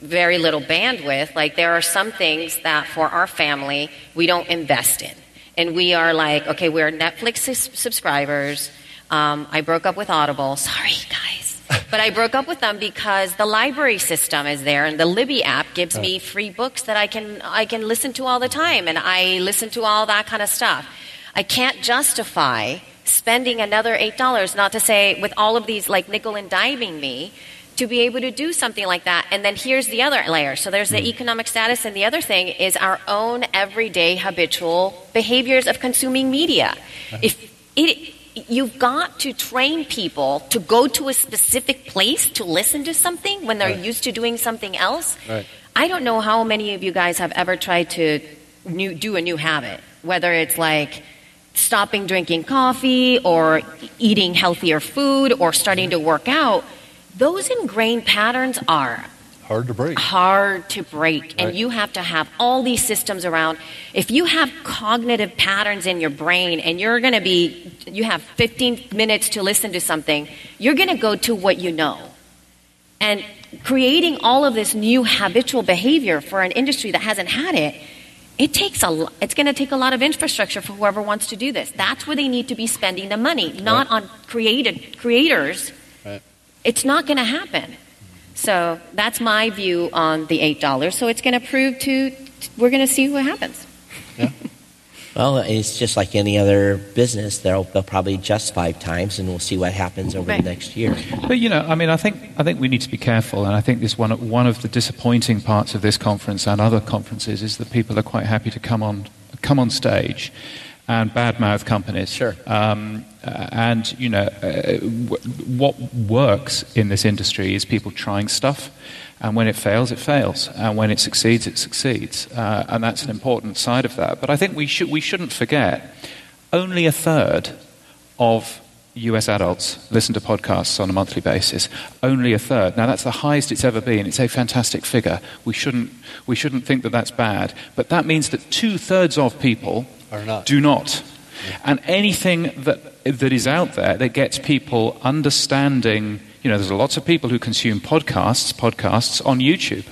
very little bandwidth, like there are some things that for our family we don't invest in. And we are like, okay, we're Netflix sus- subscribers. Um, I broke up with Audible. Sorry, guys. But I broke up with them because the library system is there, and the Libby app gives me free books that I can I can listen to all the time, and I listen to all that kind of stuff. I can't justify spending another eight dollars. Not to say with all of these like nickel and diming me to be able to do something like that. And then here's the other layer. So there's the hmm. economic status, and the other thing is our own everyday habitual behaviors of consuming media. Uh-huh. If it you've got to train people to go to a specific place to listen to something when they're Right. used to doing something else. Right. I don't know how many of you guys have ever tried to new, do a new habit, whether it's like stopping drinking coffee or eating healthier food or starting hmm. to work out. Those ingrained patterns are Hard to break. hard to break. And you have to have all these systems around. If you have cognitive patterns in your brain and you're going to be you have 15 minutes to listen to something you're going to go to what you know. And creating all of this new habitual behavior for an industry that hasn't had it it takes a lo- it's going to take a lot of infrastructure for whoever wants to do this. That's where they need to be spending the money not on created creators Right. It's not going to happen so that's my view on the eight dollars. So it's going to prove to we're going to see what happens. Yeah. Well, it's just like any other business. They'll, they'll probably adjust five times, and we'll see what happens over Right. the next year. But you know, I mean, I think I think we need to be careful, and I think this one one of the disappointing parts of this conference and other conferences is that people are quite happy to come on come on stage and badmouth companies. Sure. Um, uh, and you know, uh, w- what works in this industry is people trying stuff, and when it fails, it fails, and when it succeeds, it succeeds, uh, and that's an important side of that. But I think we should we shouldn't forget only a third of US adults listen to podcasts on a monthly basis. Only a third. Now, that's the highest it's ever been. It's a fantastic figure. We shouldn't, we shouldn't think that that's bad. But that means that two thirds of people not. do not. And anything that, that is out there that gets people understanding, you know, there's lots of people who consume podcasts, podcasts on YouTube.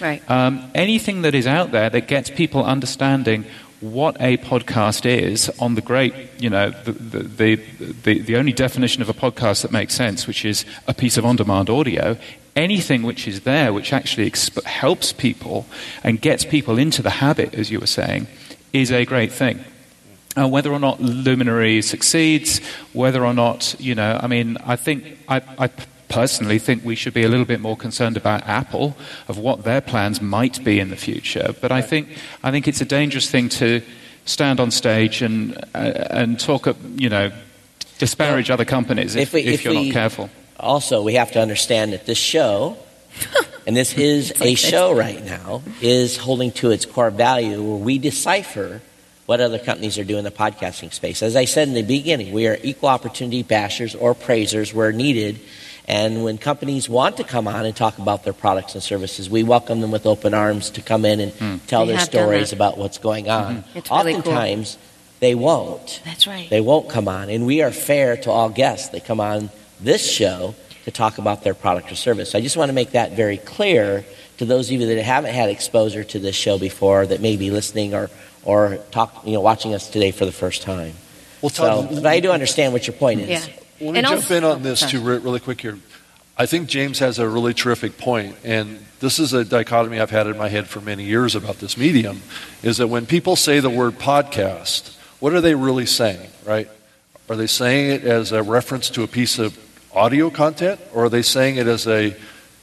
Right. Um, anything that is out there that gets people understanding what a podcast is on the great, you know, the, the, the, the, the only definition of a podcast that makes sense, which is a piece of on demand audio, anything which is there which actually exp- helps people and gets people into the habit, as you were saying, is a great thing. Uh, whether or not Luminary succeeds, whether or not, you know, I mean, I think, I, I personally think we should be a little bit more concerned about Apple, of what their plans might be in the future. But I think, I think it's a dangerous thing to stand on stage and, uh, and talk, uh, you know, disparage other companies if, If we- if if you're we- not careful. Also, we have to understand that this show, and this is a show right now, is holding to its core value where we decipher what other companies are doing in the podcasting space. As I said in the beginning, we are equal opportunity bashers or praisers where needed. And when companies want to come on and talk about their products and services, we welcome them with open arms to come in and hmm. tell We their stories about what's going mm-hmm. on. It's really cool. Oftentimes, they won't. That's right. They won't come on. And we are fair to all guests that come on this show to talk about their product or service. So I just want to make that very clear to those of you that haven't had exposure to this show before that may be listening or, or talk, you know, watching us today for the first time. Well, So, but I do understand what your point is. Yeah. Let me And jump also- in on this oh, too, really quick here. I think James has a really terrific point, and this is a dichotomy I've had in my head for many years about this medium. Is that when people say the word podcast, what are they really saying, right? Are they saying it as a reference to a piece of audio content, or are they saying it as a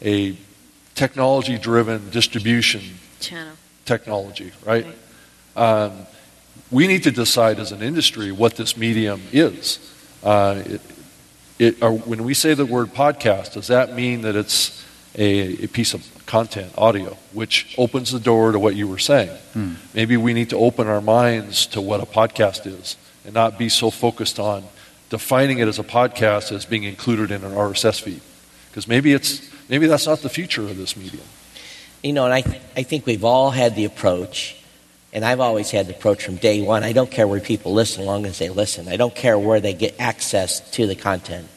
a technology-driven distribution Channel. technology, right? Um, we need to decide as an industry what this medium is. Uh, it, it, when we say the word podcast, does that mean that it's a, a piece of content, audio, which opens the door to what you were saying? Maybe we need to open our minds to what a podcast is and not be so focused on defining it as a podcast as being included in an RSS feed. Because maybe, it's, maybe that's not the future of this medium. You know, and I, I think we've all had the approach, and I've always had the approach from day one. I don't care where people listen, as long as they listen. I don't care where they get access to the content.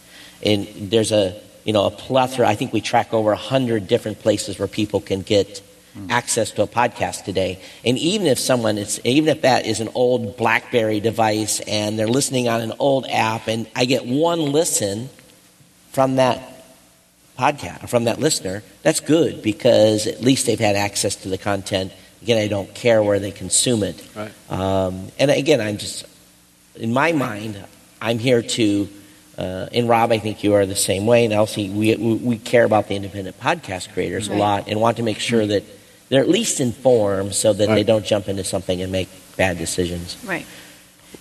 And there's a, you know, a plethora. I think we track over a hundred different places where people can get hmm. access to a podcast today. And even if someone is, even if that is an old BlackBerry device and they're listening on an old app, and I get one listen from that podcast from that listener, that's good because at least they've had access to the content. Again, I don't care where they consume it. Right. Um, and again, I'm just, in my mind, I'm here to, uh, and Rob, I think you are the same way. And Elsie, we, we, we care about the independent podcast creators a lot and want to make sure that they're at least informed so that they don't jump into something and make bad decisions. Right.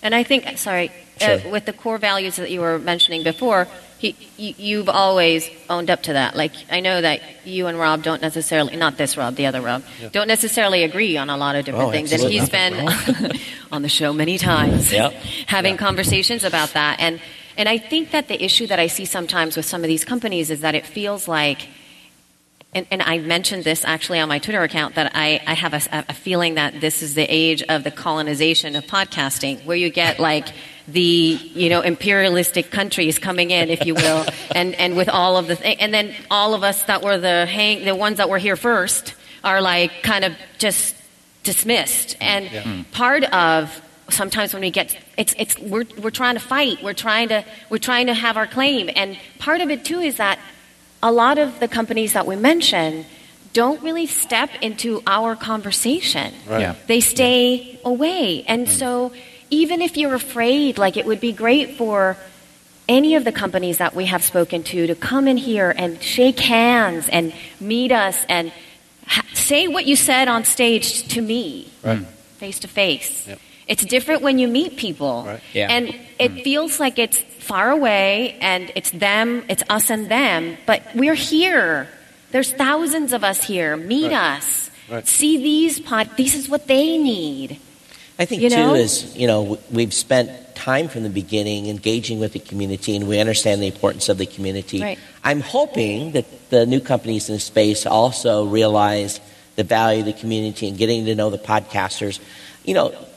And I think, sorry, Sure. uh, with the core values that you were mentioning before, he, you, you've always owned up to that. Like, I know that you and Rob don't necessarily, not this Rob, the other Rob, don't necessarily agree on a lot of different Oh, things. And he's been on the show many times Yep. having conversations about that. And, and I think that the issue that I see sometimes with some of these companies is that it feels like and, and I mentioned this actually on my Twitter account that I, I have a, a feeling that this is the age of the colonization of podcasting, where you get like the you know imperialistic countries coming in, if you will, and, and with all of the th- and then all of us that were the hang the ones that were here first are like kind of just dismissed. And hmm. part of sometimes when we get it's it's we're we're trying to fight, we're trying to we're trying to have our claim, and part of it too is that a lot of the companies that we mention don't really step into our conversation. Right. Yeah. They stay away. And hmm. so, even if you're afraid, like it would be great for any of the companies that we have spoken to to come in here and shake hands and meet us and ha- say what you said on stage to me, face to face. It's different when you meet people. Right. Yeah. And it mm. feels like it's far away and it's them, it's us and them, but we're here. There's thousands of us here. Meet Right. us. Right. See these pod. This is what they need. I think You too is you know we've spent time from the beginning engaging with the community, and we understand the importance of the community. Right. I'm hoping that the new companies in the space also realize the value of the community and getting to know the podcasters. You know,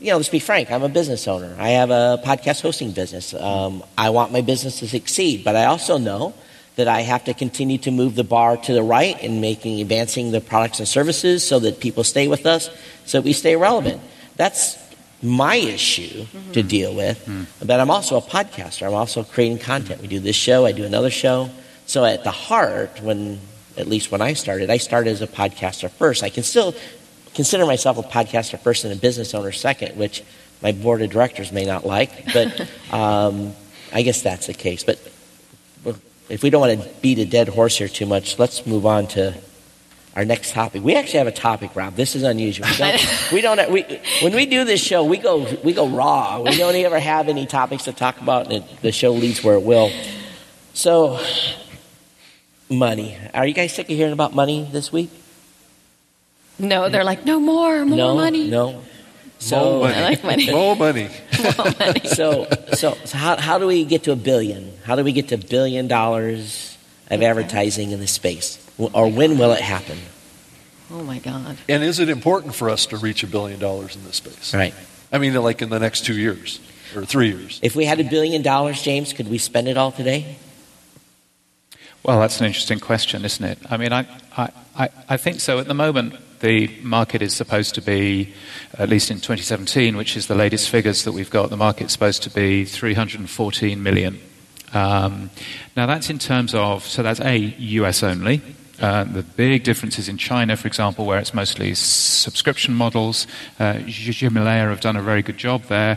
you know. Let's be frank. I'm a business owner. I have a podcast hosting business. Um, I want my business to succeed, but I also know that I have to continue to move the bar to the right in making advancing the products and services so that people stay with us, so that we stay relevant. That's my issue to deal with. But I'm also a podcaster. I'm also creating content. We do this show, I do another show. So at the heart, when at least when I started, I started as a podcaster first. I can still consider myself a podcaster first and a business owner second, which my board of directors may not like, but um, I guess that's the case. But if we don't want to beat a dead horse here too much, let's move on to our next topic. We actually have a topic, Rob. This is unusual. We don't. we don't we, when we do this show, we go we go raw. We don't ever have any topics to talk about, and it, the show leads where it will. So, money. Are you guys sick of hearing about money this week? No, they're like, no more, more no, money. no. So, More money. I like money. More money. so, so, so how, how do we get to a billion? How do we get to a billion dollars of advertising in this space? Or when will it happen? Oh my God. And is it important for us to reach a billion dollars in this space? Right. I mean, like in the next two years or three years. If we had a billion dollars, James, could we spend it all today? Well, that's an interesting question, isn't it? I mean, I, I, I, I think so. At the moment, the market is supposed to be, at least in 2017, which is the latest figures that we've got, the market's supposed to be 314 million. Um, now, that's in terms of, so that's A, US only. Uh, the big differences in China, for example, where it's mostly subscription models. Uh, Himalaya have done a very good job there.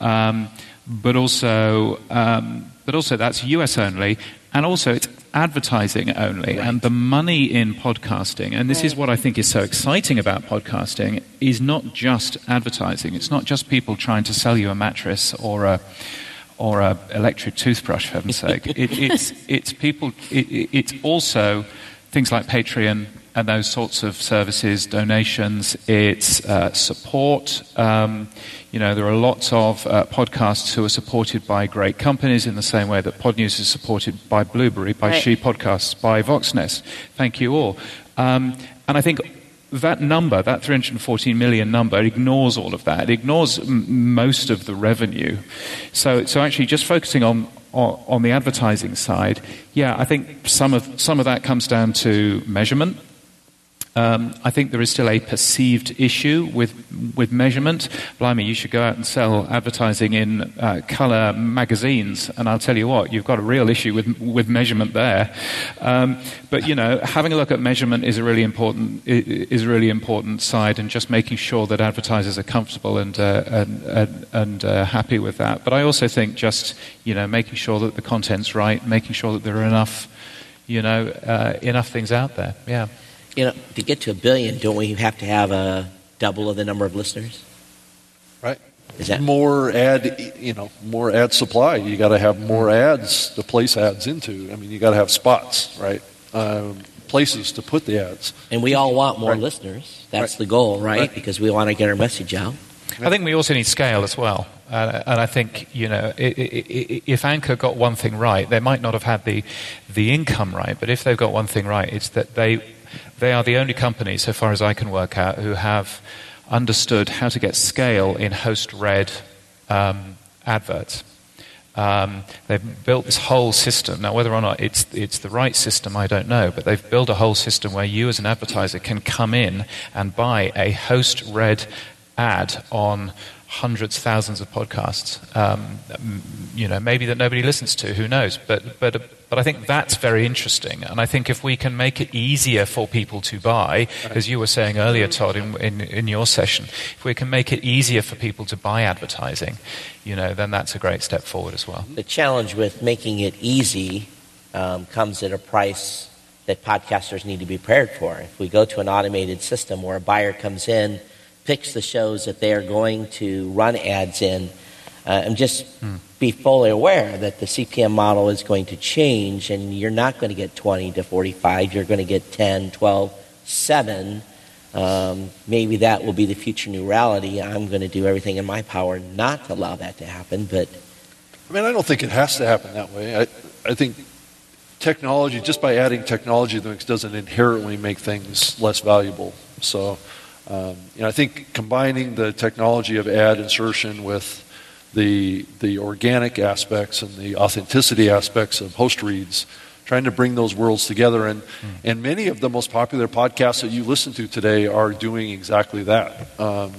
Um, but also, um, but also that's US only, and also it's advertising only. And the money in podcasting, and this is what I think is so exciting about podcasting, is not just advertising. It's not just people trying to sell you a mattress or a or a electric toothbrush, for heaven's sake. It, it's it's people. It- it's also things like Patreon and those sorts of services, donations. It's uh, support. Um, you know, there are lots of uh, podcasts who are supported by great companies in the same way that Podnews is supported by Blubrry, by Right. She Podcasts, by Voxnest. Thank you all. Um, and I think that number, that 314 million number, ignores all of that. It ignores m- most of the revenue. So, so actually, just focusing on, on the advertising side, yeah, I think some of some of that comes down to measurement. Um, I think there is still a perceived issue with with measurement. Blimey, you should go out and sell advertising in uh, color magazines, and I'll tell you what, you've got a real issue with with measurement there. Um, but you know, having a look at measurement is a really important is a really important side, and just making sure that advertisers are comfortable and uh, and and, and uh, happy with that. But I also think just you know making sure that the content's right, making sure that there are enough you know uh, enough things out there. Yeah. You know, to get to a billion, don't we have to have a double of the number of listeners? Right. Is that more ad, you know, more ad supply. You got to have more ads to place ads into. I mean, you got to have spots, right? Um, places to put the ads. And we all want more Right. listeners. That's Right. the goal, right? Right. Because we want to get our message out. I think we also need scale as well. Uh, and I think, you know, i- i- i- if Anchor got one thing right, they might not have had the, the income right, but if they've got one thing right, it's that they, they are the only company, so far as I can work out, who have understood how to get scale in host read um, adverts. Um, they've built this whole system. Now, whether or not it's, it's the right system, I don't know, but they've built a whole system where you, as an advertiser, can come in and buy a host read ad on hundreds, thousands of podcasts. Um, you know, maybe that nobody listens to. Who knows? But but but I think that's very interesting. And I think if we can make it easier for people to buy, as you were saying earlier, Todd, in, in, in your session, if we can make it easier for people to buy advertising, you know, then that's a great step forward as well. The challenge with making it easy um, comes at a price that podcasters need to be prepared for. If we go to an automated system where a buyer comes in, picks the shows that they are going to run ads in, uh, and just hmm. Be fully aware that the CPM model is going to change and you're not going to get 20 to 45, you're going to get 10, 12, 7. Um, maybe that will be the future new reality. I'm going to do everything in my power not to allow that to happen, but. I mean, I don't think it has to happen that way. I, I think technology, just by adding technology to doesn't inherently make things less valuable. So, um, you know, I think combining the technology of ad insertion with the, the organic aspects and the authenticity aspects of host reads, trying to bring those worlds together. And, mm. and many of the most popular podcasts that you listen to today are doing exactly that. Um,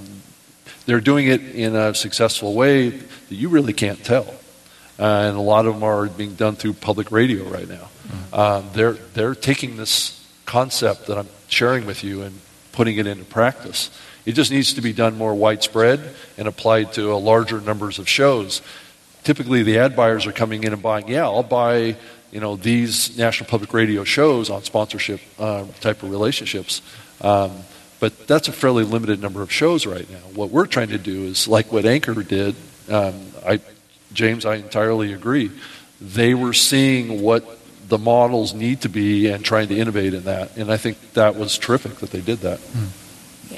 they're doing it in a successful way that you really can't tell. Uh, and a lot of them are being done through public radio right now. Mm. Um, they're, they're taking this concept that I'm sharing with you and putting it into practice. It just needs to be done more widespread and applied to a larger numbers of shows. Typically, the ad buyers are coming in and buying, yeah, I'll buy you know these national public radio shows on sponsorship uh, type of relationships. Um, but that's a fairly limited number of shows right now. What we're trying to do is like what Anchor did. Um, I, James, I entirely agree. They were seeing what the models need to be and trying to innovate in that. And I think that was terrific that they did that. Mm.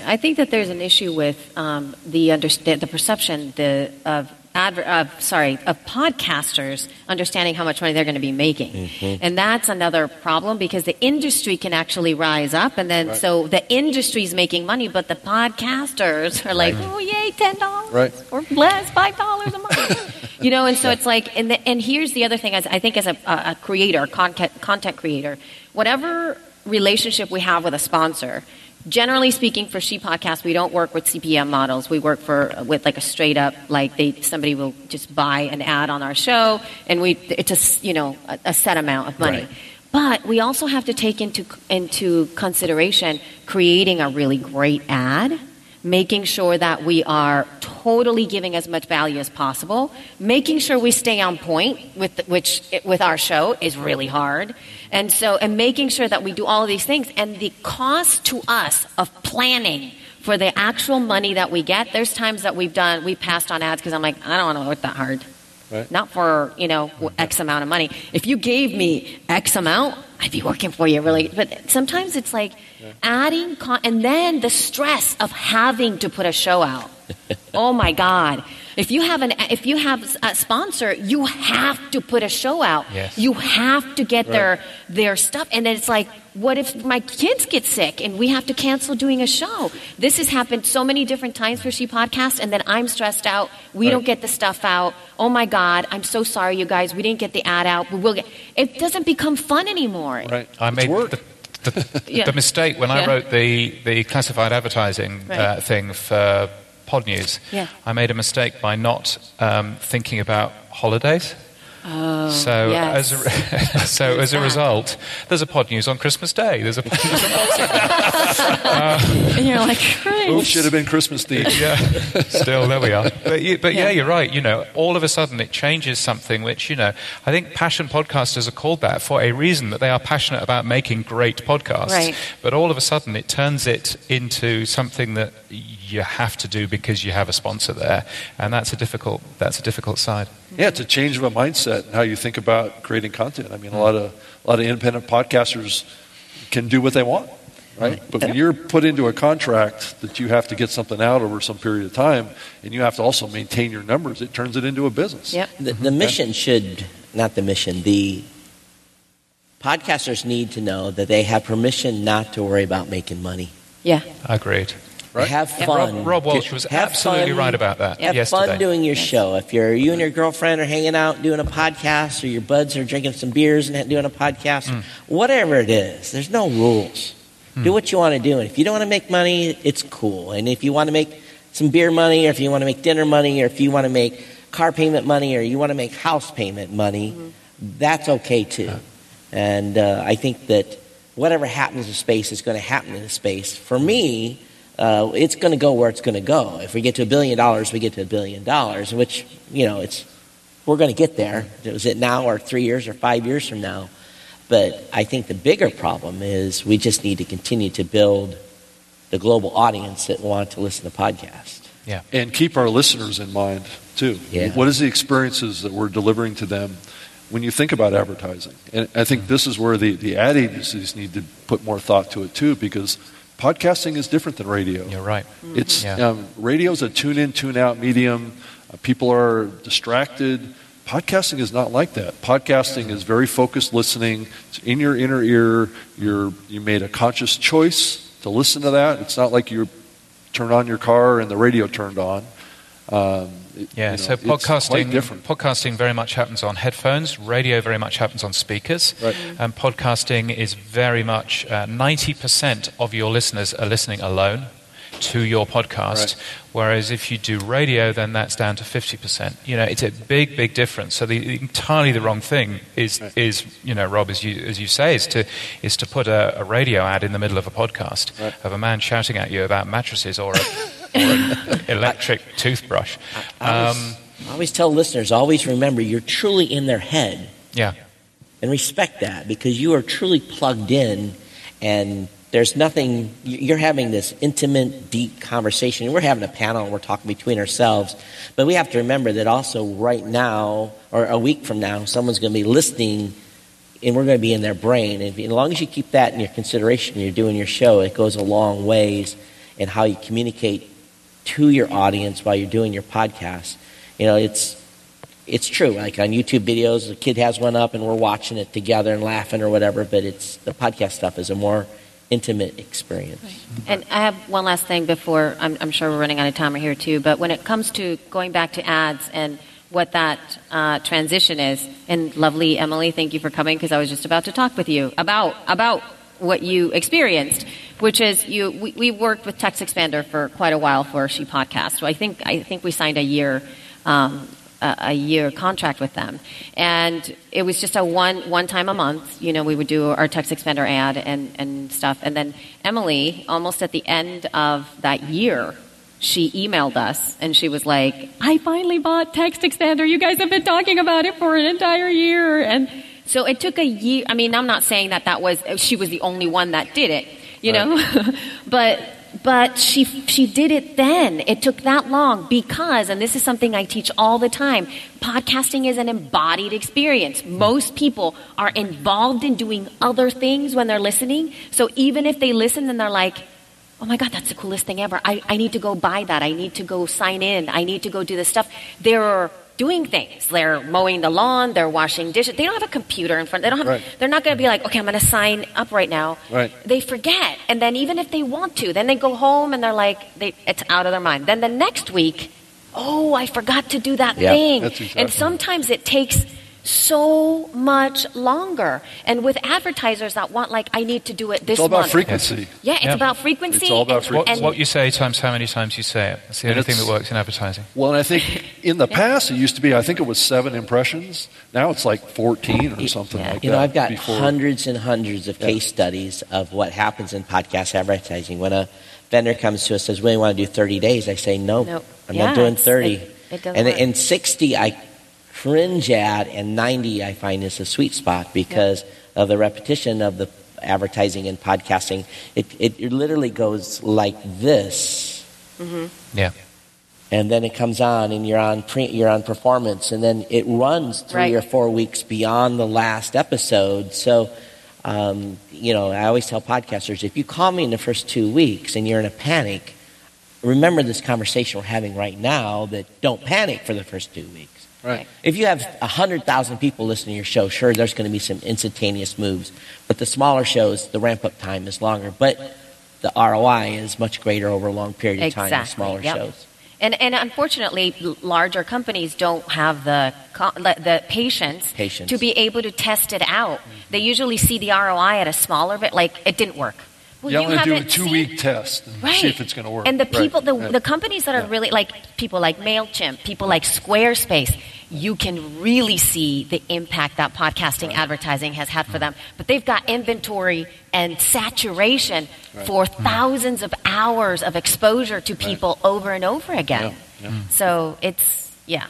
I think that there's an issue with um, the understand the perception the, of adver- of sorry of podcasters understanding how much money they're going to be making, mm-hmm. and that's another problem because the industry can actually rise up, and then right. so the industry's making money, but the podcasters are like, right. oh yay, ten dollars right. or less, five dollars a month. you know, and so it's like, and, the, and here's the other thing: as I think as a, a creator, content content creator, whatever relationship we have with a sponsor generally speaking for she podcast we don't work with cpm models we work for with like a straight up like they somebody will just buy an ad on our show and we it's a you know a, a set amount of money right. but we also have to take into into consideration creating a really great ad making sure that we are totally giving as much value as possible, making sure we stay on point with which with our show is really hard. And so and making sure that we do all of these things and the cost to us of planning for the actual money that we get, there's times that we've done we passed on ads because I'm like, I don't want to work that hard. Right. Not for, you know, X amount of money. If you gave me X amount, I'd be working for you really. But sometimes it's like yeah. adding, con- and then the stress of having to put a show out. oh my God. If you have an if you have a sponsor, you have to put a show out. Yes. You have to get right. their their stuff. And then it's like, what if my kids get sick and we have to cancel doing a show? This has happened so many different times for She Podcast, and then I'm stressed out. We right. don't get the stuff out. Oh my God, I'm so sorry, you guys. We didn't get the ad out. but We will get. It doesn't become fun anymore. Right. I made the, the, yeah. the, mistake when yeah. I wrote the the classified advertising right. uh, thing for Podnews. Yeah. I made a mistake by not um, thinking about holidays. Oh, so yes. as a, so as a result, there's a Podnews on Christmas Day. There's a Podnews on uh, and you're like, Oops, should have been Christmas Day. yeah, still there we are. But, you, but yeah. yeah. you're right. You know, all of a sudden it changes something which you know. I think passion podcasters are called that for a reason that they are passionate about making great podcasts. Right. But all of a sudden it turns it into something that you have to do because you have a sponsor there, and that's a difficult that's a difficult side. Yeah, it's a change of a mindset and how you think about creating content. I mean, a lot of a lot of independent podcasters can do what they want, right? Mm-hmm. But when you're put into a contract that you have to get something out over some period of time, and you have to also maintain your numbers, it turns it into a business. Yep. The, the mm-hmm. mission should not the mission. The podcasters need to know that they have permission not to worry about making money. Yeah, agreed. Right? Have fun. Rob, Rob Walch was absolutely fun. right about that. Have yesterday. fun doing your show. If you're you and your girlfriend are hanging out doing a podcast, or your buds are drinking some beers and doing a podcast, mm. whatever it is, there's no rules. Mm. Do what you want to do, and if you don't want to make money, it's cool. And if you want to make some beer money, or if you want to make dinner money, or if you want to make car payment money, or you want to make house payment money, that's okay too. And uh, I think that whatever happens in space is going to happen in space. For me, uh, it's going to go where it's going to go. If we get to a billion dollars, we get to a billion dollars, which, you know, it's, we're going to get there. Is it now or three years or five years from now? But I think the bigger problem is we just need to continue to build the global audience that want to listen to podcasts. Yeah. And keep our listeners in mind, too. Yeah. What is the experiences that we're delivering to them when you think about advertising? And I think this is where the, the ad agencies need to put more thought to it, too, because podcasting is different than radio. You're right. It's Yeah. um, radio's a tune in, tune out medium. Uh, people are distracted. Podcasting is not like that. Podcasting is very focused listening. It's in your inner ear. You're you made a conscious choice to listen to that. It's not like you turn on your car and the radio turned on. Um, Yeah, you so know, quite podcasting podcasting very much happens on headphones. Radio very much happens on speakers. Right. And podcasting is very much uh, ninety percent of your listeners are listening alone to your podcast. Right. Whereas if you do radio, then that's down to fifty percent. You know, it's a big, big difference. So the entirely the wrong thing is is you know, Rob, as you as you say, is to is to put a, a radio ad in the middle of a podcast Right. of a man shouting at you about mattresses or a, or an electric toothbrush. I always, Um, I always tell listeners, always remember you're truly in their head yeah. and respect that because you are truly plugged in and there's nothing you're having this intimate deep conversation we're having a panel and we're talking between ourselves but we have to remember that also right now or a week from now someone's going to be listening and we're going to be in their brain and as long as you keep that in your consideration you're doing your show it goes a long ways in how you communicate to your audience while you're doing your podcast you know it's it's true. Like on YouTube videos, a kid has one up and we're watching it together and laughing or whatever. But it's the podcast stuff is a more intimate experience. And I have one last thing before I'm, I'm sure we're running out of time here too. But when it comes to going back to ads and what that uh, transition is, and lovely Emily, thank you for coming because I was just about to talk with you about about what you experienced, which is you. We, we worked with TextExpander for quite a while for She Podcast. So I think I think we signed a year. Um, a, a year contract with them, and it was just a one one time a month. You know, we would do our TextExpander ad and and stuff, and then Emily, almost at the end of that year, she emailed us and she was like, "I finally bought TextExpander. You guys have been talking about it for an entire year," and so it took a year. I mean, I'm not saying that that was she was the only one that did it, you know, but but she she did it then. It took that long because, and this is something I teach all the time. Podcasting is an embodied experience. Most people are involved in doing other things when they're listening. So even if they listen and they're like, "Oh my God, that's the coolest thing ever! I, I need to go buy that. I need to go sign in. I need to go do this stuff." They're doing things. They're mowing the lawn. They're washing dishes. They don't have a computer in front. They don't have. Right. They're not going to be like, "Okay, I'm going to sign up right now." Right. they forget and then even if they want to then they go home and they're like they, it's out of their mind then the next week oh i forgot to do that Yeah, thing exactly and sometimes it takes so much longer and with advertisers that want like i need to do it this It's all about month frequency. yeah it's Yeah. about frequency It's all about and- What, and- what you say times how many times you say it. That's the And only thing it's- that works in advertising. Well, and I think in the past it used to be, I think it was seven impressions. Now it's like 14 or something Yeah. like You that. know, I've got before. hundreds and hundreds of case studies of what happens in podcast advertising. When a vendor comes to us and says, "We want to do 30 days," I say, "No, Nope. I'm Yeah, not doing it's- 30." it- it doesn't and work. in 60, I cringe at, and 90, I find is a sweet spot because of the repetition of the advertising and podcasting. It, it, it literally goes like this Yeah. and then it comes on and you're on pre, you're on performance and then it runs three Right. or four weeks beyond the last episode so um, you know i always tell podcasters if you call me in the first two weeks and you're in a panic remember this conversation we're having right now that don't panic for the first two weeks Right. if you have 100,000 people listening to your show, sure, there's going to be some instantaneous moves. But the smaller shows, the ramp up time is longer. But the ROI is much greater over a long period of time Exactly, smaller yep. shows. And, and unfortunately, larger companies don't have the the the patience, Patience. to be able to test it out. They usually see the ROI at a smaller bit, like it didn't work. Well, yeah, you I want to do a two week test and Right. see if it's going to work. And the Right. people, the, Yeah. the companies that are Yeah. really like people like MailChimp, people like Squarespace, you can really see the impact that podcasting advertising has had for them. But they've got inventory and saturation for mm-hmm. thousands of hours of exposure to people over and over again. Yeah. So it's, yeah.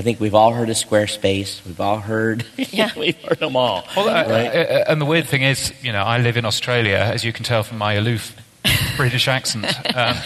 I think we've all heard of Squarespace. We've all heard. Yeah. we've heard them all. Well, uh, right? uh, and the weird thing is, you know, I live in Australia, as you can tell from my aloof British accent. Um,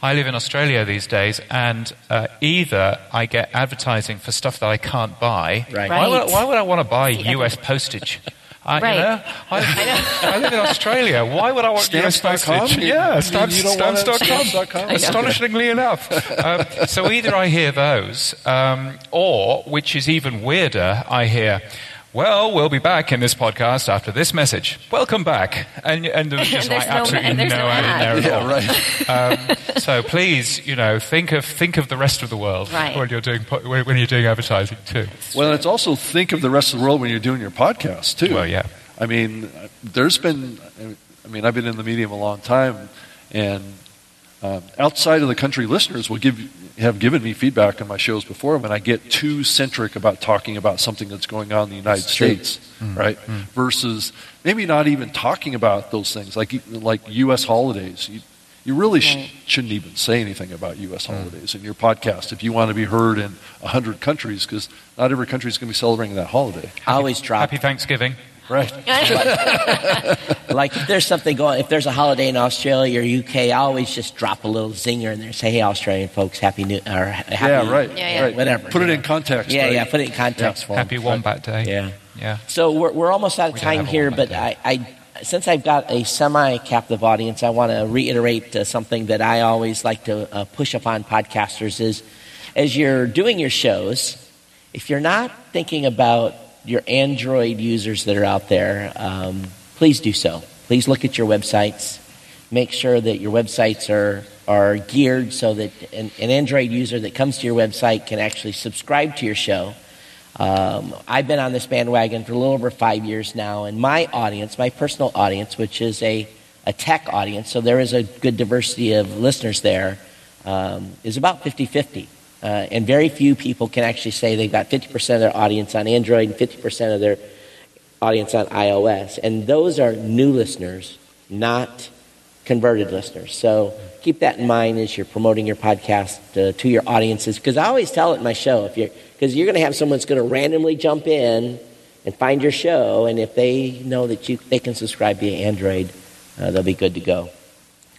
I live in Australia these days, and uh, either I get advertising for stuff that I can't buy. Right. Why, would, why would I want to buy U.S. postage? I, Right. you know, I, I live in Australia. Why would I want US Stamps.com? postage? You- Yeah, you- stamps, you don't stamps.com. Stamps.com? Astonishingly enough. Um, so either I hear those, um, or, which is even weirder, I hear, well, we'll be back in this podcast after this message. Welcome back. And, and there's just There's like no- absolutely and there's no no ad in there at Yeah, all. right. Um, so please, you know, think of think of the rest of the world Right. when you're doing when when you're doing advertising too. Well, it's also think of the rest of the world when you're doing your podcast too. Well, yeah. I mean, there's been. I mean, I've been in the medium a long time, and um, outside of the country listeners will give have given me feedback on my shows before when I get too centric about talking about something that's going on in the United It's true. States, mm. right? Mm. Versus maybe not even talking about those things like like U.S. holidays. You, you really sh- shouldn't even say anything about U.S. Mm. holidays in your podcast if you want to be heard in 100 countries because not every country is going to be celebrating that holiday. I always drop Happy Thanksgiving. Right. like if there's something going, if there's a holiday in Australia or UK, I always just drop a little zinger in there and say, "Hey, Australian folks, happy new or happy Yeah, right. Yeah, yeah. right. whatever." Put it you in context. Yeah, right? yeah. Put it in context for 'em. Happy Wombat Day. Yeah. Yeah. So we're, we're almost out of We time here, but. I, I, since I've got a semi-captive audience, I want to reiterate uh, something that I always like to uh, push upon podcasters is, as you're doing your shows, if you're not thinking about your Android users that are out there, um, please do so. Please look at your websites. Make sure that your websites are are geared so that an, an Android user that comes to your website can actually subscribe to your show. Um, I've been on this bandwagon for a little over five years now, and my audience, my personal audience, which is a, a tech audience, so there is a good diversity of listeners there, um, is about 50 50. Uh, and very few people can actually say they've got 50% of their audience on Android and 50% of their audience on iOS. And those are new listeners, not converted listeners. So keep that in mind as you're promoting your podcast uh, to your audiences. Because I always tell it in my show, if you're because you're going to have someone that's going to randomly jump in and find your show, and if they know that you they can subscribe via Android, uh, they'll be good to go.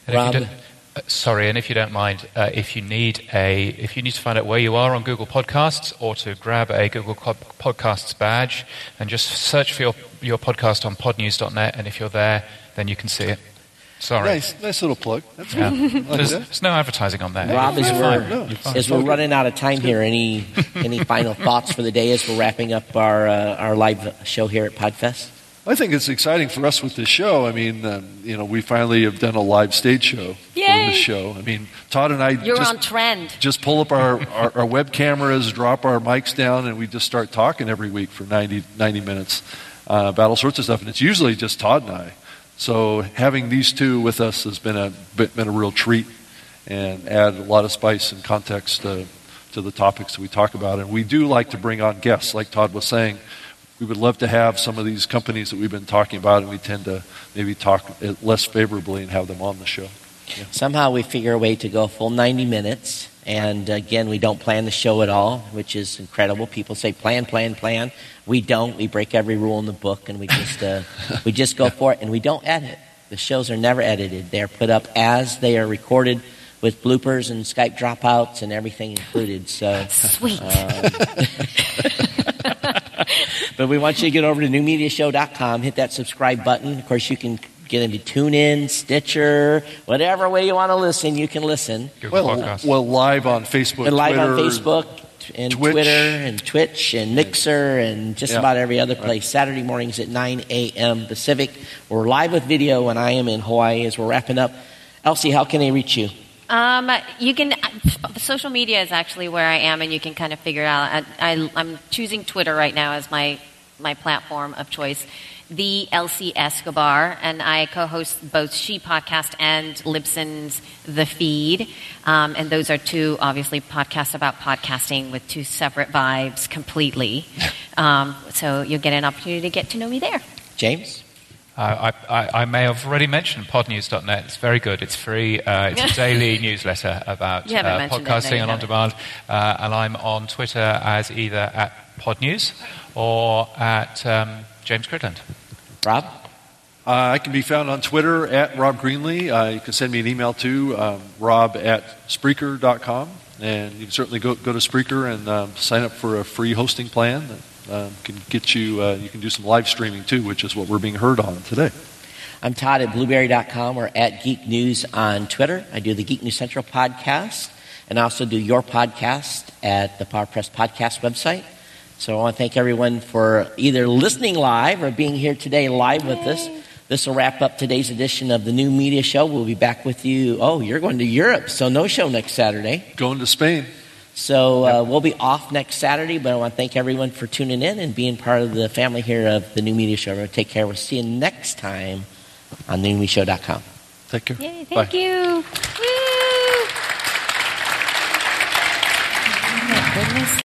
And Rob? Don't- uh, sorry, and if you don't mind, uh, if you need a, if you need to find out where you are on Google Podcasts, or to grab a Google Co- Podcasts badge, and just search for your your podcast on Podnews.net, and if you're there, then you can see it. Sorry, Nice, nice little plug. That's Yeah. like there's, that. there's no advertising on there. Rob, as we're. No, as we're running out of time here, any any final thoughts for the day as we're wrapping up our uh, our live show here at Podfest? I think it's exciting for us with this show. I mean, um, you know, we finally have done a live stage show for Yay. this show. I mean, Todd and I You're just, on trend. just pull up our, our, our web cameras, drop our mics down, and we just start talking every week for 90, 90 minutes uh, about all sorts of stuff. And it's usually just Todd and I. So having these two with us has been a been a real treat and add a lot of spice and context to, to the topics that we talk about. And we do like to bring on guests, like Todd was saying. We would love to have some of these companies that we've been talking about, and we tend to maybe talk less favorably and have them on the show. Somehow we figure a way to go a full 90 minutes. And again, we don't plan the show at all, which is incredible. People say plan, plan, plan. We don't. We break every rule in the book, and we just uh, we just go for it, and we don't edit. The shows are never edited. They're put up as they are recorded, with bloopers and Skype dropouts and everything included. So, Sweet. but we want you to get over to newmediashow.com, hit that subscribe button. Of course, you can get into TuneIn, Stitcher, whatever way you want to listen, you can listen. Well, well, live on Facebook, And live on Facebook and Twitch. Twitter and Twitch and Mixer and just Yeah. about every other place. Saturday mornings at 9 a.m. Pacific. We're live with video when I am in Hawaii as we're wrapping up. Elsie, how can they reach you? Um, you can. Social media is actually where I am, and you can kind of figure it out. I, I, I'm choosing Twitter right now as my my platform of choice, the Elsie Escobar, and I co-host both She Podcast and Libsyn's The Feed, um, and those are two obviously podcasts about podcasting with two separate vibes completely. Um, so you'll get an opportunity to get to know me there. James? Uh, I, I, I, may have already mentioned podnews.net. It's very good. It's free. Uh, it's a daily newsletter about uh, podcasting and on demand. Uh, and I'm on Twitter as either at podnews or at um, James Cridland. Rob? Uh, I can be found on Twitter at Rob Greenlee. Uh, you can send me an email too, um, rob at Spreaker.com. And you can certainly go, go to Spreaker and um, sign up for a free hosting plan um, can get you, uh, you can do some live streaming too, which is what we're being heard on today. I'm Todd at Blubrry.com or at Geek News on Twitter. I do the Geek News Central podcast and I also do your podcast at the PowerPress podcast website. So I want to thank everyone for either listening live or being here today live with us. This will wrap up today's edition of the New Media Show. We'll be back with you. Oh, you're going to Europe, so no show next Saturday. Going to Spain. So uh, we'll be off next Saturday, but I want to thank everyone for tuning in and being part of the family here of the New Media Show. Take care. We'll see you next time on newmediashow.com. Take care. Yay, thank Bye. you. Woo!